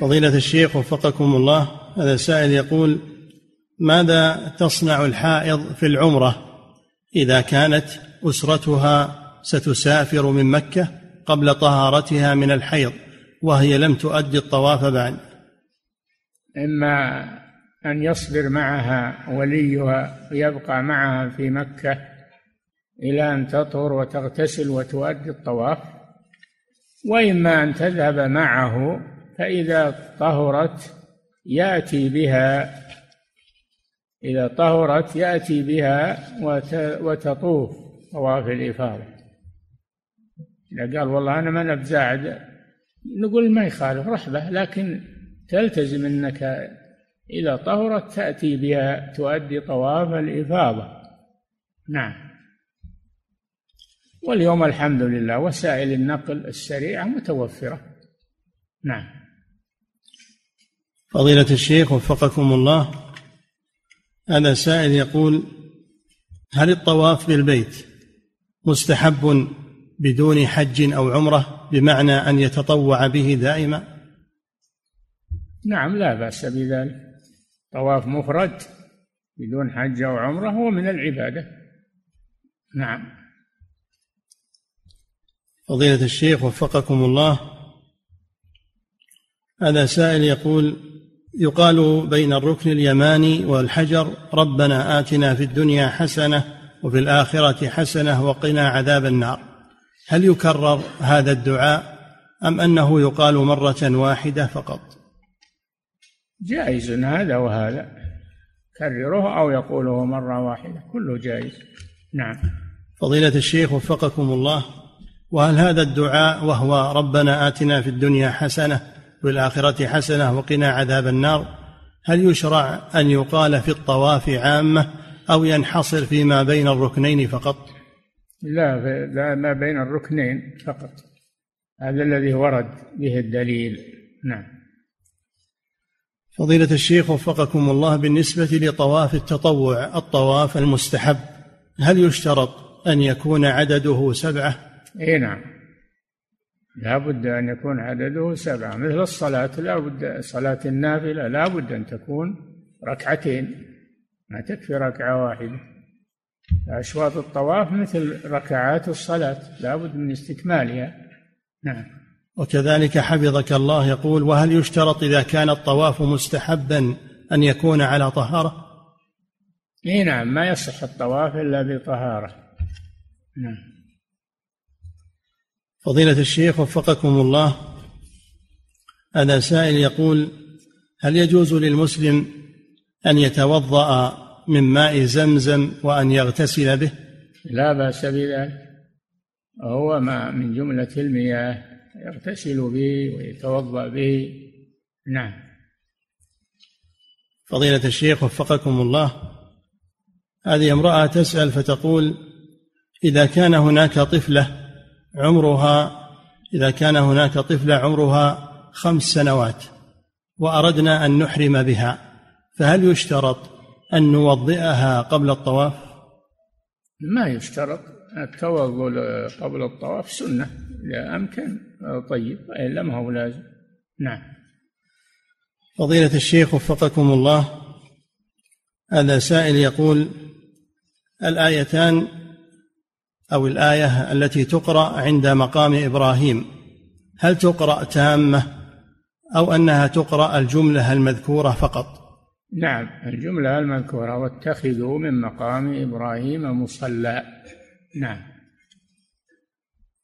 [SPEAKER 1] فضيلة الشيخ وفقكم الله هذا سائل يقول ماذا تصنع الحائض في العمرة؟ إذا كانت أسرتها ستسافر من مكة قبل طهارتها من الحيض وهي لم تؤدي الطواف بعد.
[SPEAKER 2] إما أن يصبر معها وليها ويبقى معها في مكة إلى أن تطهر وتغتسل وتؤدي الطواف وإما أن تذهب معه فإذا طهرت يأتي بها إذا طهرت يأتي بها وتطوف طواف الإفاضة. إذا قال والله أنا ما بزاعد نقول ما يخالف رحبة لكن تلتزم أنك إذا طهرت تأتي بها تؤدي طواف الإفاضة. نعم. واليوم الحمد لله وسائل النقل السريعة متوفرة. نعم.
[SPEAKER 1] فضيلة الشيخ وفقكم الله هذا سائل يقول هل الطواف بالبيت مستحب بدون حج أو عمرة بمعنى أن يتطوع به دائما؟
[SPEAKER 2] نعم لا بأس بذلك. طواف مفرد بدون حج أو عمرة هو من العبادة. نعم.
[SPEAKER 1] فضيلة الشيخ وفقكم الله. هذا سائل يقول يقال بين الركن اليماني والحجر ربنا آتنا في الدنيا حسنة وفي الآخرة حسنة وقنا عذاب النار. هل يكرر هذا الدعاء أم أنه يقال مرة واحدة فقط؟
[SPEAKER 2] جائز هذا وهذا. كرره أو يقوله مرة واحدة كله جائز. نعم.
[SPEAKER 1] فضيلة الشيخ وفقكم الله. وهل هذا الدعاء وهو ربنا آتنا في الدنيا حسنة بالآخرة حسنة وقنا عذاب النار هل يشرع أن يقال في الطواف عامة أو ينحصر فيما بين الركنين فقط؟
[SPEAKER 2] لا لا ما بين الركنين فقط. هذا الذي ورد به الدليل. نعم.
[SPEAKER 1] فضيلة الشيخ وفقكم الله بالنسبة لطواف التطوع الطواف المستحب هل يشترط أن يكون عدده سبعة؟
[SPEAKER 2] إي نعم. لا بد أن يكون عدده سبعة. مثل الصلاة لا بد صلاة النافلة لا بد أن تكون ركعتين ما تكفي ركعة واحدة. أشواط الطواف مثل ركعات الصلاة لا بد من استكمالها. نعم.
[SPEAKER 1] وكذلك حفظك الله يقول وهل يشترط إذا كان الطواف مستحبا أن يكون على طهارة؟
[SPEAKER 2] إي نعم ما يصح الطواف إلا بطهارة. نعم.
[SPEAKER 1] فضيلة الشيخ وفقكم الله. هذا سائل يقول هل يجوز للمسلم أن يتوضأ من ماء زمزم وأن يغتسل به؟
[SPEAKER 2] لا بأس بذلك. هو ما من جملة المياه يغتسل به ويتوضأ به. نعم.
[SPEAKER 1] فضيلة الشيخ وفقكم الله هذه امرأة تسأل فتقول إذا كان هناك طفلة عمرها إذا كان هناك طفلة عمرها خمس سنوات وأردنا أن نحرم بها فهل يشترط أن نوضئها قبل الطواف؟
[SPEAKER 2] ما يشترط. التوضؤ قبل الطواف سنة إذا أمكن. طيب. إلا ما هو لازم. نعم.
[SPEAKER 1] فضيلة الشيخ وفقكم الله هذا سائل يقول الآيتان أو الآية التي تقرأ عند مقام إبراهيم هل تقرأ تامة أو أنها تقرأ الجملة المذكورة فقط؟
[SPEAKER 2] نعم الجملة المذكورة واتخذوا من مقام إبراهيم مصلى. نعم.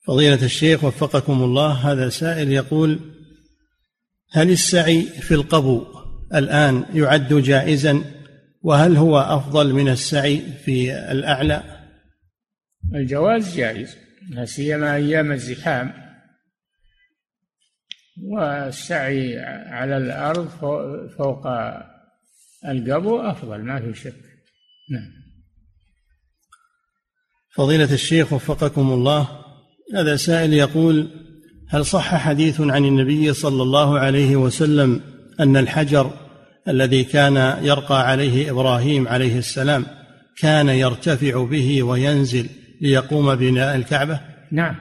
[SPEAKER 1] فضيلة الشيخ وفقكم الله هذا سائل يقول هل السعي في القبو الآن يعد جائزا؟ وهل هو أفضل من السعي في الأعلى؟
[SPEAKER 2] الجواز جائز لا سيما أيام الزحام. والسعي على الأرض فوق القبو أفضل ما في شك. نعم.
[SPEAKER 1] فضيلة الشيخ وفقكم الله هذا سائل يقول هل صح حديث عن النبي صلى الله عليه وسلم أن الحجر الذي كان يرقى عليه إبراهيم عليه السلام كان يرتفع به وينزل ليقوم بناء الكعبة؟
[SPEAKER 2] نعم.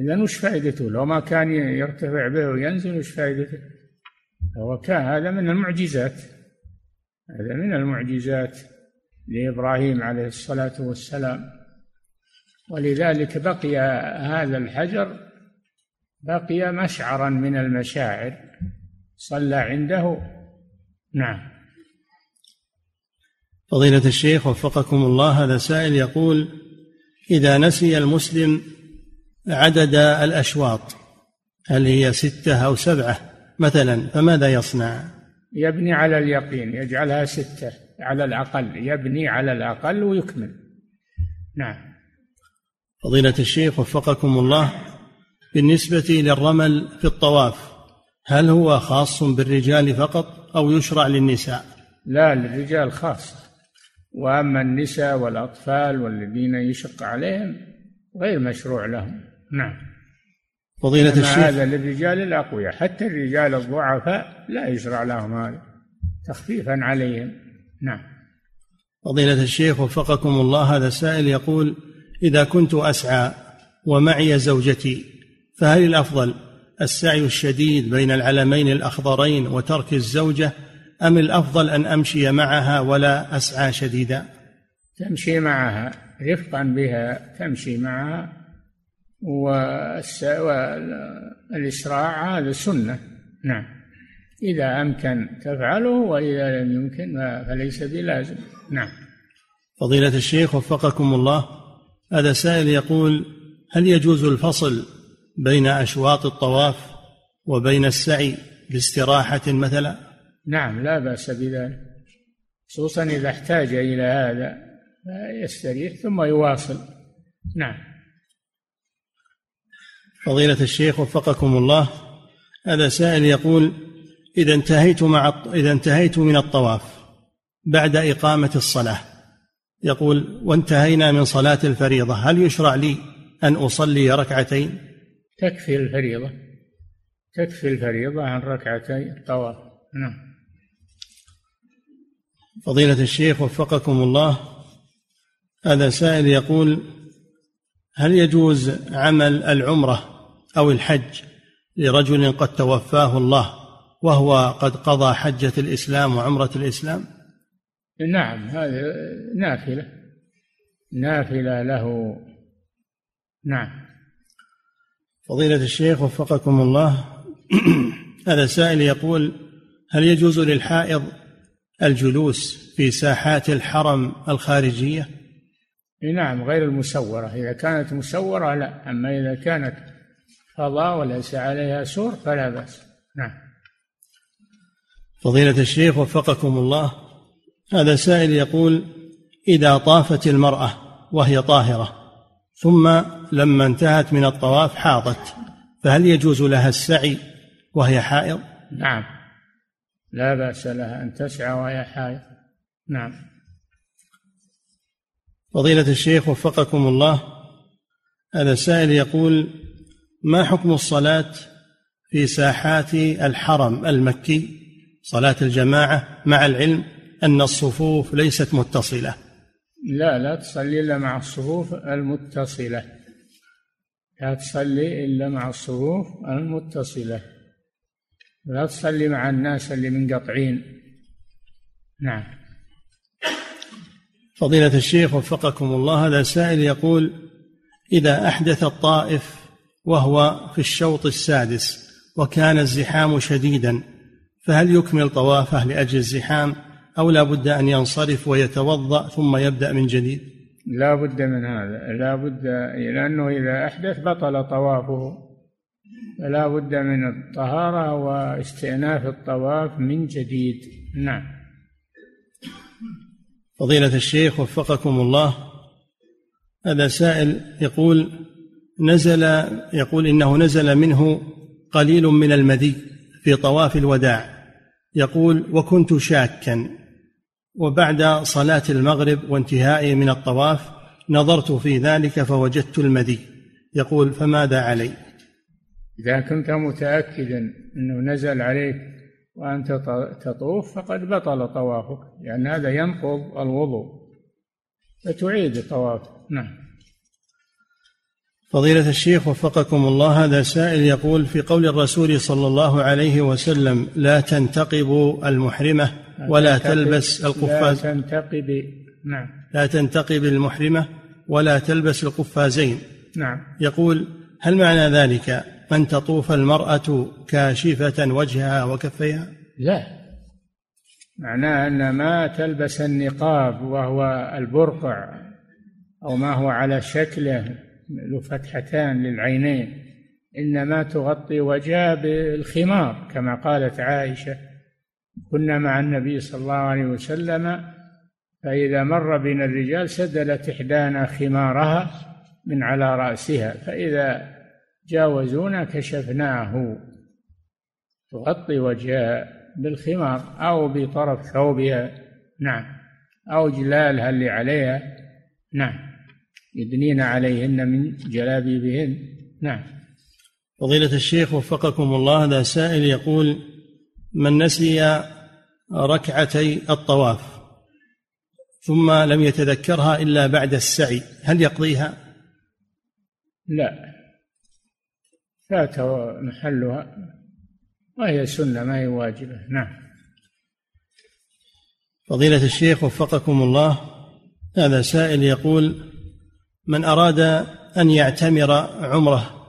[SPEAKER 2] إذا وش فائدته؟ لو ما كان يرتفع به وينزل وش فائدته؟ هذا من المعجزات هذا من المعجزات لإبراهيم عليه الصلاة والسلام. ولذلك بقي هذا الحجر بقي مشعرا من المشاعر صلى عنده. نعم.
[SPEAKER 1] فضيلة الشيخ وفقكم الله هذا سائل يقول إذا نسي المسلم عدد الأشواط هل هي ستة أو سبعة؟ مثلا فماذا يصنع؟
[SPEAKER 2] يبني على اليقين يجعلها ستة على الأقل يبني على الأقل ويكمل. نعم.
[SPEAKER 1] فضيلة الشيخ وفقكم الله بالنسبة للرمل في الطواف هل هو خاص بالرجال فقط أو يشرع للنساء؟
[SPEAKER 2] لا للرجال خاصة وأما النساء والأطفال والذين يشق عليهم غير مشروع لهم. نعم.
[SPEAKER 1] فضيلة الشيخ.
[SPEAKER 2] هذا للرجال الأقوياء. حتى الرجال الضعفاء لا يشرع لهم هذا. تخفيفا عليهم. نعم.
[SPEAKER 1] فضيلة الشيخ وفقكم الله هذا سائل يقول إذا كنت أسعى ومعي زوجتي فهل الأفضل السعي الشديد بين العلمين الأخضرين وترك الزوجة أم الأفضل أن أمشي معها ولا أسعى شديدا؟
[SPEAKER 2] تمشي معها رفقا بها تمشي معها والإسراع هذا سنة. نعم. إذا أمكن تفعله وإذا لم يمكن فليس بلازم. نعم.
[SPEAKER 1] فضيلة الشيخ وفقكم الله هذا سائل يقول هل يجوز الفصل بين أشواط الطواف وبين السعي باستراحة مثلا؟
[SPEAKER 2] نعم لا بأس بذلك. خصوصا إذا احتاج إلى هذا يستريح ثم يواصل. نعم.
[SPEAKER 1] فضيلة الشيخ وفقكم الله هذا سائل يقول إذا انتهيت مع إذا انتهيت من الطواف بعد إقامة الصلاة يقول وانتهينا من صلاة الفريضة هل يشرع لي أن أصلي ركعتين؟
[SPEAKER 2] تكفي الفريضة تكفي الفريضة عن ركعتي الطواف. نعم.
[SPEAKER 1] فضيلة الشيخ وفقكم الله هذا سائل يقول هل يجوز عمل العمرة أو الحج لرجل قد توفاه الله وهو قد قضى حجة الإسلام وعمرة الإسلام؟
[SPEAKER 2] نعم هذه نافلة. نافلة له. نعم.
[SPEAKER 1] فضيلة الشيخ وفقكم الله. هذا سائل يقول هل يجوز للحائض الجلوس في ساحات الحرم الخارجية؟
[SPEAKER 2] نعم غير المسورة. إذا كانت مسورة لا. أما إذا كانت فضاء وليس عليها سور فلا بأس. نعم.
[SPEAKER 1] فضيلة الشيخ وفقكم الله هذا سائل يقول إذا طافت المرأة وهي طاهرة ثم لما انتهت من الطواف حاضت فهل يجوز لها السعي وهي حائض؟
[SPEAKER 2] نعم. لا بأس لها أن تسعى وهي حائض. نعم.
[SPEAKER 1] فضيلة الشيخ وفقكم الله هذا سائل يقول ما حكم الصلاة في ساحات الحرم المكي؟ صلاة الجماعة مع العلم أن الصفوف ليست متصلة.
[SPEAKER 2] لا لا تصلي إلا مع الصفوف المتصلة. لا تصلي إلا مع الصفوف المتصلة. لا تصلي مع الناس اللي منقطعين. نعم.
[SPEAKER 1] فضيلة الشيخ وفقكم الله هذا سائل يقول إذا أحدث الطائف وهو في الشوط السادس وكان الزحام شديدا فهل يكمل طوافه لأجل الزحام أو لا بد أن ينصرف ويتوضأ ثم يبدأ من جديد؟
[SPEAKER 2] لا بد من هذا لا بد لأنه إذا أحدث بطل طوافه. فلا بد من الطهارة واستئناف الطواف من جديد. نعم.
[SPEAKER 1] فضيلة الشيخ وفقكم الله. هذا سائل يقول نزل يقول إنه نزل منه قليل من المدي في طواف الوداع. يقول وكنت شاكا. وبعد صلاة المغرب وانتهائي من الطواف نظرت في ذلك فوجدت المدي يقول فماذا علي؟
[SPEAKER 2] إذا كنت متأكدا أنه نزل عليك وأنت تطوف فقد بطل طوافك لأن هذا ينقض الوضوء. فتعيد الطواف. نعم.
[SPEAKER 1] فضيلة الشيخ وفقكم الله هذا سائل يقول في قول الرسول صلى الله عليه وسلم لا تنتقب المحرمة ولا تلبس القفاز
[SPEAKER 2] لا تنتقب نعم.
[SPEAKER 1] لا تنتقب المحرمة ولا تلبس القفازين.
[SPEAKER 2] نعم.
[SPEAKER 1] يقول هل معنى ذلك أن تطوف المرأة كاشفة وجهها وكفيها؟
[SPEAKER 2] لا. معناه أن ما تلبس النقاب وهو البرقع أو ما هو على شكله له فتحتان للعينين إنما تغطي وجهها بالخمار كما قالت عائشة. كنا مع النبي صلى الله عليه وسلم فإذا مر بنا الرجال سدلت إحدانا خمارها من على رأسها فإذا جاوزونا كشفناه. تغطي وجهها بالخمار أو بطرف ثوبها نعم. أو جلالها اللي عليها. نعم. يدنين عليهن من جلابيبهن. نعم.
[SPEAKER 1] فضيلة الشيخ وفقكم الله هذا سائل يقول من نسي ركعتي الطواف ثم لم يتذكرها إلا بعد السعي هل يقضيها؟
[SPEAKER 2] لا. فات محلها. وهي سنة ما هي واجبة. نعم.
[SPEAKER 1] فضيلة الشيخ وفقكم الله هذا سائل يقول من أراد أن يعتمر عمره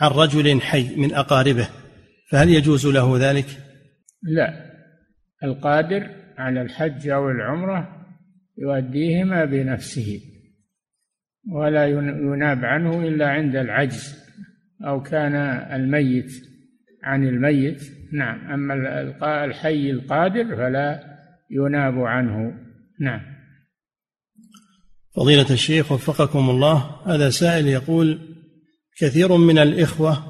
[SPEAKER 1] عن رجل حي من أقاربه فهل يجوز له ذلك؟
[SPEAKER 2] لا. القادر على الحج أو العمرة يؤديهما بنفسه ولا يناب عنه إلا عند العجز. أو كان الميت عن الميت. نعم. أما الحي القادر فلا يناب عنه. نعم.
[SPEAKER 1] فضيلة الشيخ وفقكم الله هذا سائل يقول كثير من الإخوة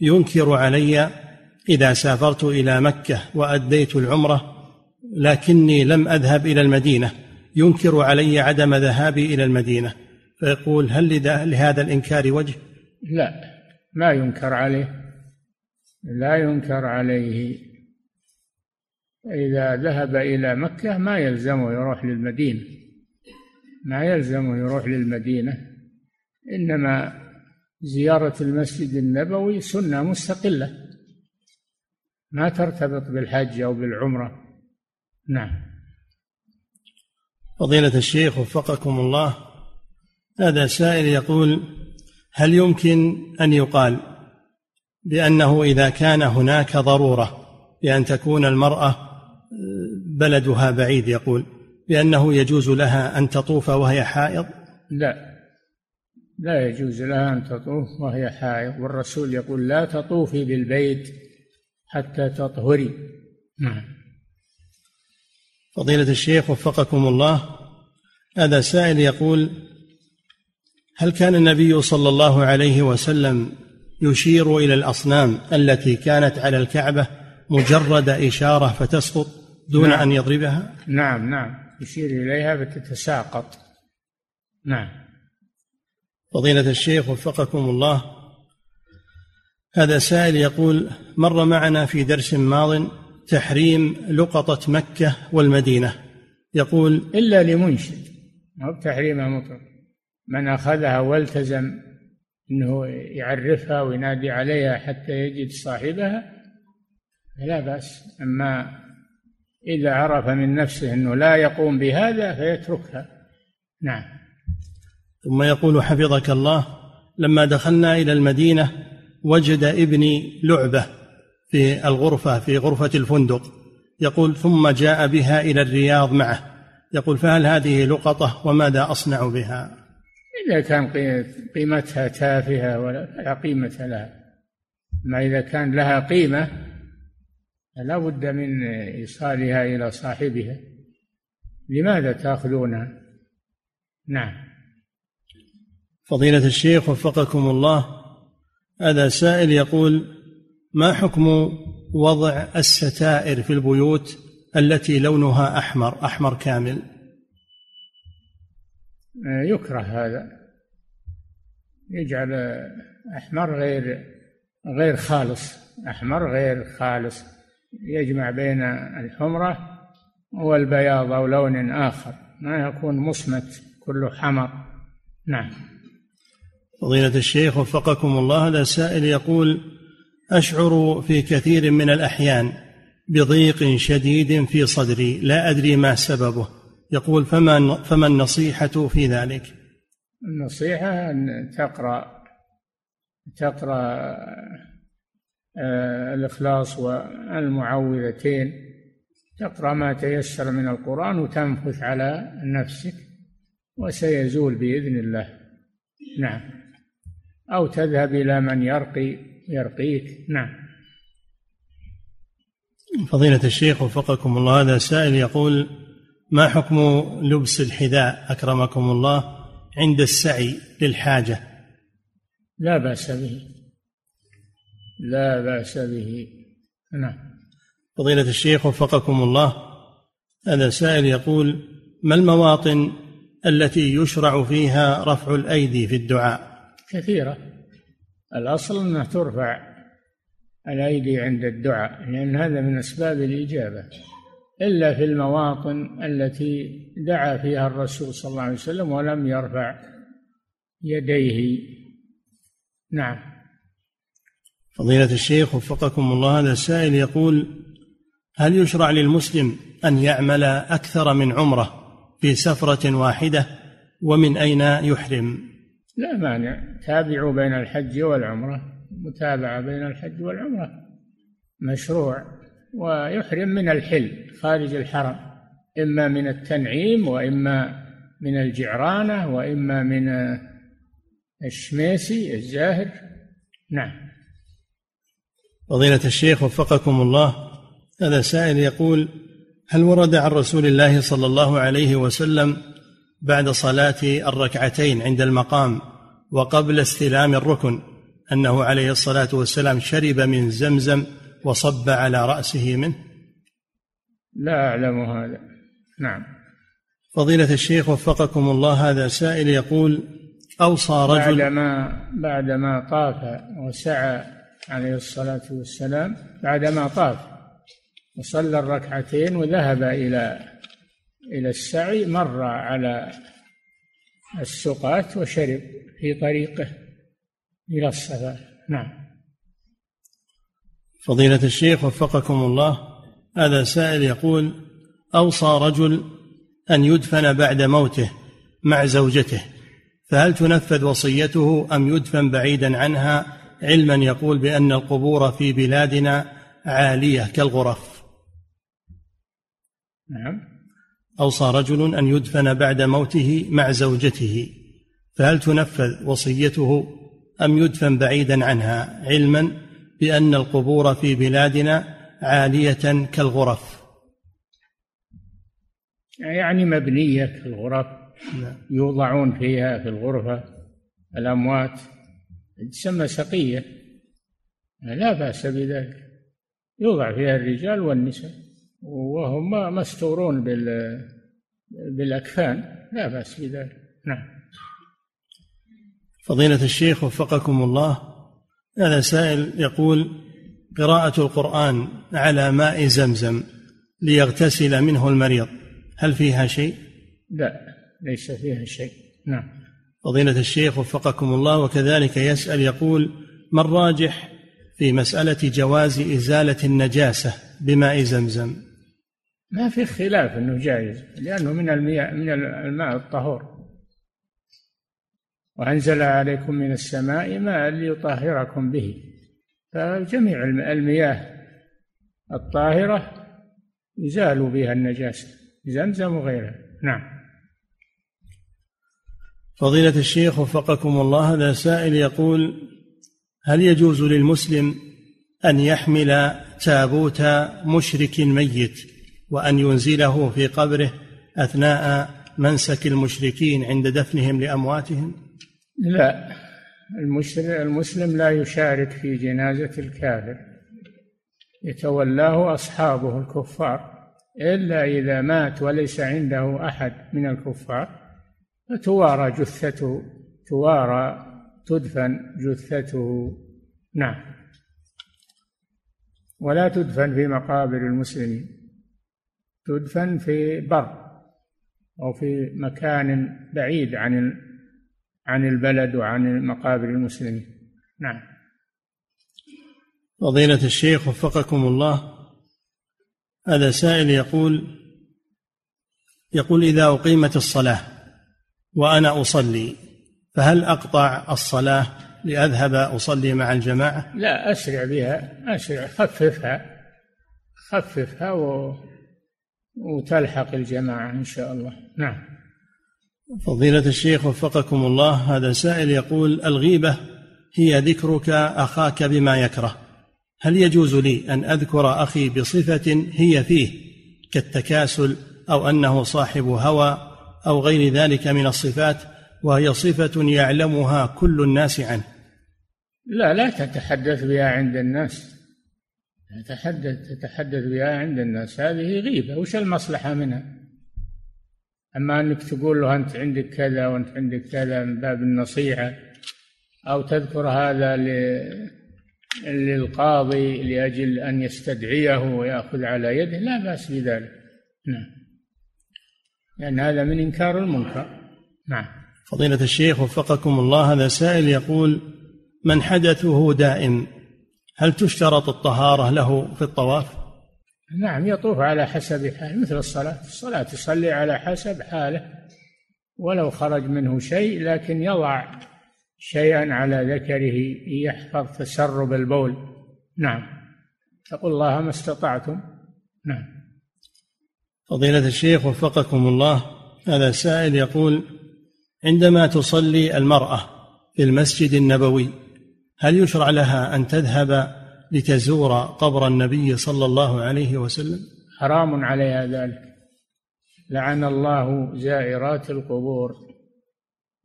[SPEAKER 1] ينكر علي إذا سافرت إلى مكة وأديت العمرة لكني لم أذهب إلى المدينة. ينكر علي عدم ذهابي إلى المدينة. فيقول هل لهذا الإنكار وجه؟
[SPEAKER 2] لا. ما ينكر عليه لا ينكر عليه. إذا ذهب إلى مكة ما يلزمه يروح للمدينة ما يلزم يروح للمدينة إنما زيارة المسجد النبوي سنة مستقلة ما ترتبط بالحج أو بالعمرة. نعم.
[SPEAKER 1] فضيلة الشيخ وفقكم الله هذا سائل يقول هل يمكن أن يقال بأنه إذا كان هناك ضرورة بأن تكون المرأة بلدها بعيد يقول بأنه يجوز لها أن تطوف وهي حائض؟
[SPEAKER 2] لا. لا يجوز لها أن تطوف وهي حائض والرسول يقول لا تطوفي بالبيت حتى تطهري. نعم.
[SPEAKER 1] فضيلة الشيخ وفقكم الله هذا سائل يقول هل كان النبي صلى الله عليه وسلم يشير إلى الأصنام التي كانت على الكعبة مجرد إشارة فتسقط دون نعم. أن يضربها؟
[SPEAKER 2] نعم نعم. يشير إليها فتتساقط. نعم.
[SPEAKER 1] فضيلة الشيخ وفقكم الله هذا سائل يقول مر معنا في درس ماض تحريم لقطة مكة والمدينة. يقول
[SPEAKER 2] إلا لمنشد. ما بتحريمها مطلق. من أخذها والتزم إنه يعرفها وينادي عليها حتى يجد صاحبها فلا بأس. أما إذا عرف من نفسه إنه لا يقوم بهذا فيتركها. نعم.
[SPEAKER 1] ثم يقول حفظك الله لما دخلنا إلى المدينة وجد ابني لعبة في الغرفة في غرفة الفندق. يقول ثم جاء بها إلى الرياض معه. يقول فهل هذه لقطة وماذا أصنع بها؟
[SPEAKER 2] إذا كان قيمتها تافهة ولا قيمة لها. ما إذا كان لها قيمة فلا بد من إيصالها إلى صاحبها. لماذا تأخذونها؟ نعم.
[SPEAKER 1] فضيلة الشيخ وفقكم الله هذا سائل يقول ما حكم وضع الستائر في البيوت التي لونها أحمر أحمر كامل؟
[SPEAKER 2] يكره هذا. يجعل أحمر غير غير خالص. أحمر غير خالص. يجمع بين الحمرة والبياض أو لون آخر. ما يكون مصمت كله حمر. نعم.
[SPEAKER 1] فضيلة الشيخ وفقكم الله هذا سائل يقول أشعر في كثير من الأحيان بضيق شديد في صدري لا أدري ما سببه. يقول فما فما النصيحة في ذلك؟
[SPEAKER 2] النصيحة أن تقرأ تقرأ آه، الإخلاص والمعوذتين. تقرأ ما تيسر من القرآن وتنفث على نفسك وسيزول بإذن الله. نعم. أو تذهب إلى من يرقي يرقيك. نعم.
[SPEAKER 1] فضيلة الشيخ وفقكم الله هذا سائل يقول ما حكم لبس الحذاء أكرمكم الله عند السعي للحاجة؟
[SPEAKER 2] لا بأس به. لا بأس به. نعم.
[SPEAKER 1] فضيلة الشيخ وفقكم الله هذا سائل يقول ما المواطن التي يشرع فيها رفع الأيدي في الدعاء؟
[SPEAKER 2] كثيرة. الأصل أنها ترفع الأيدي عند الدعاء لأن هذا من أسباب الإجابة. إلا في المواطن التي دعا فيها الرسول صلى الله عليه وسلم ولم يرفع يديه. نعم.
[SPEAKER 1] فضيلة الشيخ وفقكم الله هذا السائل يقول هل يشرع للمسلم أن يعمل أكثر من عمرة في سفرة واحدة ومن أين يحرم؟
[SPEAKER 2] لا مانع. تابعوا بين الحج والعمرة متابعة بين الحج والعمرة. مشروع. ويحرم من الحل خارج الحرم إما من التنعيم وإما من الجعرانة وإما من الشميسي الزاهر نعم.
[SPEAKER 1] فضيلة الشيخ وفقكم الله هذا سائل يقول هل ورد عن رسول الله صلى الله عليه وسلم بعد صلاة الركعتين عند المقام وقبل استلام الركن أنه عليه الصلاة والسلام شرب من زمزم وصب على رأسه منه؟
[SPEAKER 2] لا أعلم هذا. نعم.
[SPEAKER 1] فضيلة الشيخ وفقكم الله هذا سائل يقول أوصى رجل
[SPEAKER 2] بعدما بعدما طاف وسعى عليه الصلاة والسلام بعدما طاف وصلى الركعتين وذهب إلى إلى السعي مر على السقاة وشرب في طريقه إلى الصلاة. نعم.
[SPEAKER 1] فضيلة الشيخ وفقكم الله هذا سائل يقول أوصى رجل أن يدفن بعد موته مع زوجته فهل تنفذ وصيته أم يدفن بعيدا عنها؟ علما يقول بأن القبور في بلادنا عالية كالغرف.
[SPEAKER 2] نعم.
[SPEAKER 1] أوصى رجل أن يدفن بعد موته مع زوجته فهل تنفذ وصيته أم يدفن بعيدا عنها؟ علما بأن القبور في بلادنا عالية كالغرف.
[SPEAKER 2] يعني مبنية كالغرف نعم. يوضعون فيها في الغرفة الأموات تسمى سقية لا بأس بذلك. يوضع فيها الرجال والنساء وهم مستورون بال بالأكفان. لا بأس بذلك. نعم.
[SPEAKER 1] فضيلة الشيخ وفقكم الله هذا سائل يقول قراءة القرآن على ماء زمزم ليغتسل منه المريض هل فيها شيء؟
[SPEAKER 2] لا ليس فيها شيء. نعم.
[SPEAKER 1] فضيلة الشيخ وفقكم الله وكذلك يسأل يقول ما الراجح في مسألة جواز إزالة النجاسة بماء زمزم؟
[SPEAKER 2] ما في خلاف أنه جائز لأنه من المياه من الماء الطهور. وأنزل عليكم من السماء ماء ليطهركم به. فجميع المياه الطاهرة يزال بها النجاسة زمزم وغيرها نعم.
[SPEAKER 1] فضيلة الشيخ وفقكم الله هذا سائل يقول هل يجوز للمسلم أن يحمل تابوت مشرك ميت وأن ينزله في قبره أثناء منسك المشركين عند دفنهم لأمواتهم؟
[SPEAKER 2] لا. المسلم لا يشارك في جنازة الكافر. يتولاه أصحابه الكفار. إلا إذا مات وليس عنده أحد من الكفار فتوارى جثته توارى تدفن جثته. نعم. ولا تدفن في مقابر المسلمين. تدفن في بر أو في مكان بعيد عن عن البلد وعن مقابر المسلمين. نعم.
[SPEAKER 1] فضيلة الشيخ وفقكم الله هذا سائل يقول يقول إذا أقيمت الصلاة وأنا أصلي فهل أقطع الصلاة لأذهب أصلي مع الجماعة؟
[SPEAKER 2] لا أسرع بها أسرع خففها خففها و... وتلحق الجماعة إن شاء الله. نعم.
[SPEAKER 1] فضيلة الشيخ وفقكم الله هذا سائل يقول الغيبة هي ذكرك أخاك بما يكره. هل يجوز لي أن أذكر أخي بصفة هي فيه كالتكاسل أو أنه صاحب هوى أو غير ذلك من الصفات وهي صفة يعلمها كل الناس عنه؟
[SPEAKER 2] لا لا تتحدث بها عند الناس. تتحدث تتحدث بها عند الناس. هذه غيبة. وش المصلحة منها؟ أما أنك تقول له أنت عندك كذا وأنت عندك كذا من باب النصيحة أو تذكر هذا للقاضي لأجل أن يستدعيه ويأخذ على يده لا بأس بذلك. نعم. لأن هذا من إنكار المنكر. نعم.
[SPEAKER 1] فضيلة الشيخ وفقكم الله هذا سائل يقول من حدثه دائم هل تشترط الطهارة له في الطواف؟
[SPEAKER 2] نعم يطوف على حسب حاله مثل الصلاة. الصلاة تصلي على حسب حاله ولو خرج منه شيء لكن يضع شيئا على ذكره يحفظ تسرب البول. نعم. تقول الله ما استطعتم. نعم.
[SPEAKER 1] فضيلة الشيخ وفقكم الله هذا سائل يقول عندما تصلي المرأة في المسجد النبوي هل يشرع لها أن تذهب لتزور قبر النبي صلى الله عليه وسلم؟
[SPEAKER 2] حرام عليها ذلك. لعن الله زائرات القبور.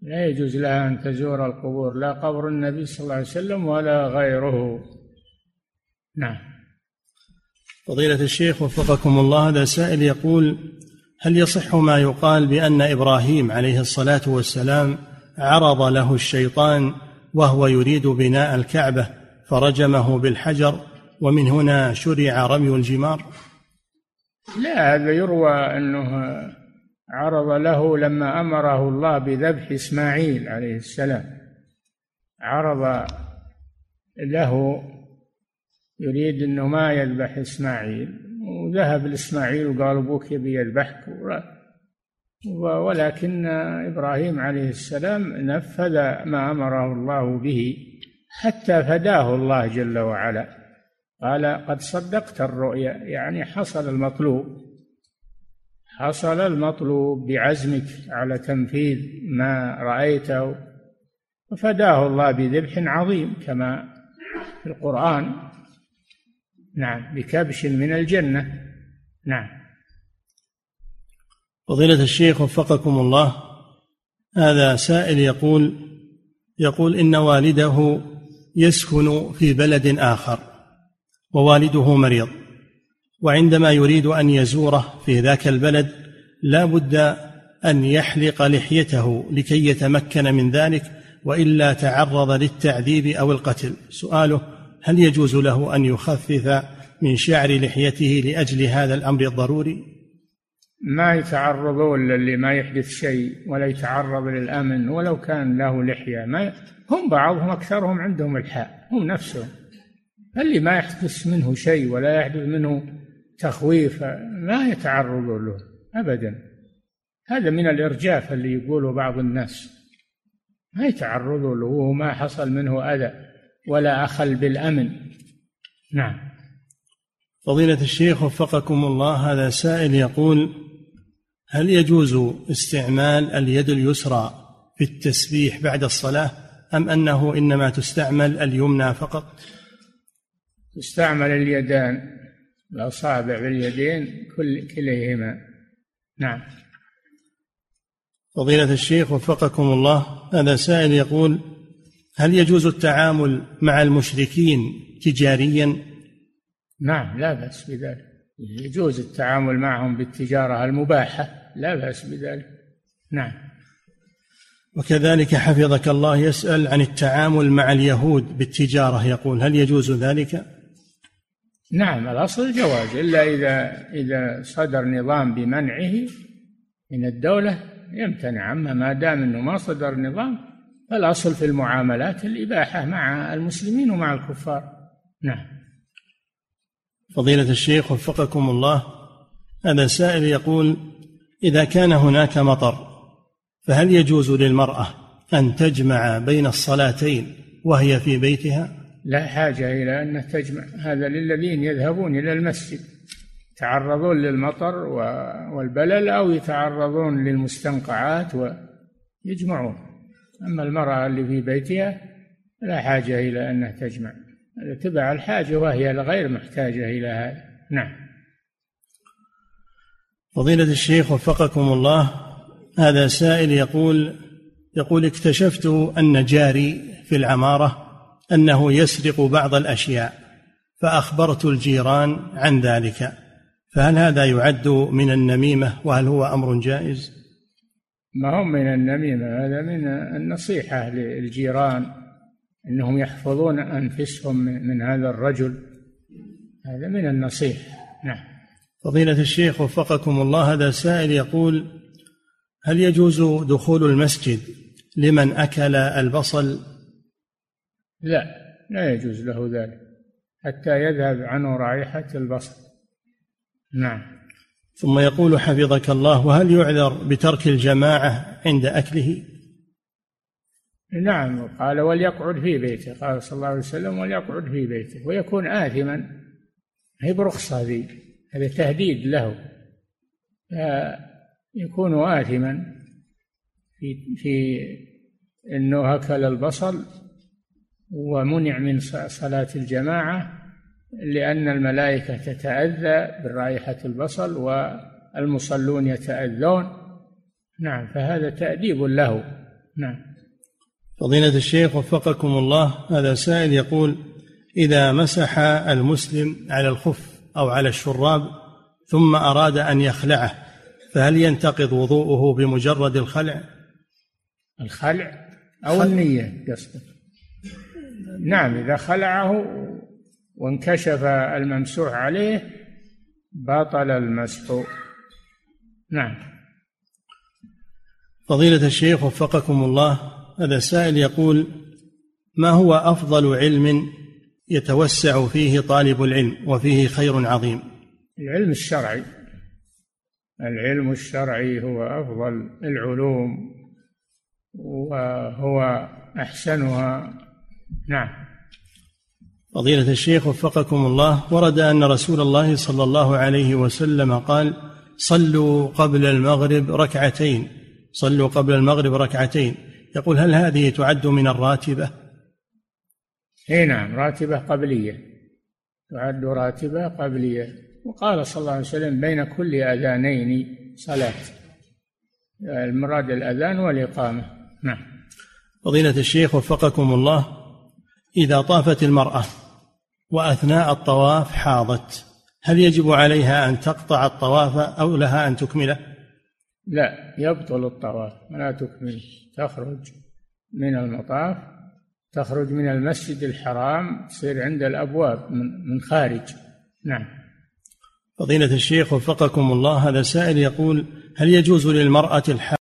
[SPEAKER 2] لا يجوز لها أن تزور القبور لا قبر النبي صلى الله عليه وسلم ولا غيره. نعم.
[SPEAKER 1] فضيلة الشيخ وفقكم الله هذا سائل يقول هل يصح ما يقال بأن إبراهيم عليه الصلاة والسلام عرض له الشيطان وهو يريد بناء الكعبة فرجمه بالحجر ومن هنا شرع رمي الجمار.
[SPEAKER 2] لا هذا يروى أنه عرض له لما أمره الله بذبح إسماعيل عليه السلام. عرض له يريد إنه ما يذبح إسماعيل. وذهب لإسماعيل وقال أبوك يبي يذبحك. ولكن إبراهيم عليه السلام نفذ ما أمره الله به. حتى فداه الله جل وعلا. قال قد صدقت الرؤيا. يعني حصل المطلوب. حصل المطلوب بعزمك على تنفيذ ما رأيته. وفداه الله بذبح عظيم كما في القرآن. نعم بكبش من الجنة. نعم.
[SPEAKER 1] فضيلة الشيخ وفقكم الله هذا سائل يقول يقول إن والده يسكن في بلد آخر ووالده مريض. وعندما يريد أن يزوره في ذاك البلد لا بد أن يحلق لحيته لكي يتمكن من ذلك وإلا تعرض للتعذيب أو القتل. سؤاله هل يجوز له أن يخفف من شعر لحيته لأجل هذا الأمر الضروري؟
[SPEAKER 2] ما يتعرضون للي ما يحدث شيء ولا يتعرض للأمن ولو كان له لحية. ما هم بعضهم أكثرهم عندهم الحاء هم نفسهم. اللي ما يحدث منه شيء ولا يحدث منه تخويف ما يتعرضون له أبدا. هذا من الإرجاف اللي يقوله بعض الناس. ما يتعرضوا له وما حصل منه أذى ولا أخل بالأمن. نعم.
[SPEAKER 1] فضيلة الشيخ وفقكم الله هذا سائل يقول هل يجوز استعمال اليد اليسرى في التسبيح بعد الصلاة أم أنه إنما تستعمل اليمنى فقط؟
[SPEAKER 2] تستعمل اليدان الأصابع باليدين كل كليهما. نعم.
[SPEAKER 1] فضيلة الشيخ وفقكم الله هذا سائل يقول هل يجوز التعامل مع المشركين تجاريا؟
[SPEAKER 2] نعم لا بأس بذلك. يجوز التعامل معهم بالتجارة المباحة لا بأس بذلك. نعم.
[SPEAKER 1] وكذلك حفظك الله يسأل عن التعامل مع اليهود بالتجارة يقول هل يجوز ذلك؟
[SPEAKER 2] نعم الأصل الجواز إلا إذا إذا صدر نظام بمنعه من الدولة يمتنع. أما ما دام أنه ما صدر نظام فالأصل في المعاملات الإباحة مع المسلمين ومع الكفار. نعم.
[SPEAKER 1] فضيلة الشيخ وفقكم الله هذا سائل يقول إذا كان هناك مطر فهل يجوز للمرأة أن تجمع بين الصلاتين وهي في بيتها؟
[SPEAKER 2] لا حاجة إلى أن تجمع هذا للذين يذهبون إلى المسجد يتعرضون للمطر والبلل أو يتعرضون للمستنقعات ويجمعون أما المرأة اللي في بيتها لا حاجة إلى أنها تجمع تبع الحاجة وهي غير محتاجة إلى هذا. نعم.
[SPEAKER 1] فضيلة الشيخ وفقكم الله هذا سائل يقول يقول اكتشفت أن جاري في العمارة أنه يسرق بعض الأشياء فأخبرت الجيران عن ذلك. فهل هذا يعد من النميمة وهل هو أمر جائز؟
[SPEAKER 2] ما هم من النميمة هذا من النصيحة للجيران. أنهم يحفظون أنفسهم من هذا الرجل. هذا من النصيحة نعم.
[SPEAKER 1] فضيلة الشيخ وفقكم الله هذا سائل يقول هل يجوز دخول المسجد لمن أكل البصل؟
[SPEAKER 2] لا لا يجوز له ذلك حتى يذهب عنه رائحة البصل. نعم.
[SPEAKER 1] ثم يقول حفظك الله وهل يعذر بترك الجماعة عند أكله؟
[SPEAKER 2] نعم قال وليقعد في بيته. قال صلى الله عليه وسلم وليقعد في بيته ويكون آثما. هي برخصة ذي هذا تهديد له. يكون آثما في في إنه أكل البصل ومنع من صلاة الجماعة لأن الملائكة تتأذى برائحة البصل والمصلون يتأذون. نعم فهذا تأديب له. نعم.
[SPEAKER 1] فضيلة الشيخ وفقكم الله هذا سائل يقول إذا مسح المسلم على الخف أو على الشراب ثم أراد أن يخلعه فهل ينتقض وضوءه بمجرد الخلع؟
[SPEAKER 2] الخلع أو النية قصدك نعم إذا خلعه وانكشف الممسوح عليه بطل المسح. نعم.
[SPEAKER 1] فضيلة الشيخ وفقكم الله هذا سائل يقول ما هو أفضل علم يتوسع فيه طالب العلم وفيه خير عظيم؟
[SPEAKER 2] العلم الشرعي. العلم الشرعي هو أفضل العلوم وهو أحسنها. نعم.
[SPEAKER 1] فضيلة الشيخ وفقكم الله ورد أن رسول الله صلى الله عليه وسلم قال صلوا قبل المغرب ركعتين صلوا قبل المغرب ركعتين. يقول هل هذه تعد من الراتبة؟
[SPEAKER 2] إي نعم راتبة قبلية. تعد راتبة قبلية. وقال صلى الله عليه وسلم بين كل أذانين صلاة. المراد الأذان والإقامة. نعم.
[SPEAKER 1] فضيلة الشيخ وفقكم الله إذا طافت المرأة وأثناء الطواف حاضت هل يجب عليها أن تقطع الطواف أو لها أن تكمله؟
[SPEAKER 2] لا يبطل الطواف ولا تكمل. تخرج من المطاف تخرج من المسجد الحرام تصير عند الأبواب من خارج. نعم.
[SPEAKER 1] فضيلة الشيخ وفقكم الله هذا سائل يقول هل يجوز للمرأة الحامل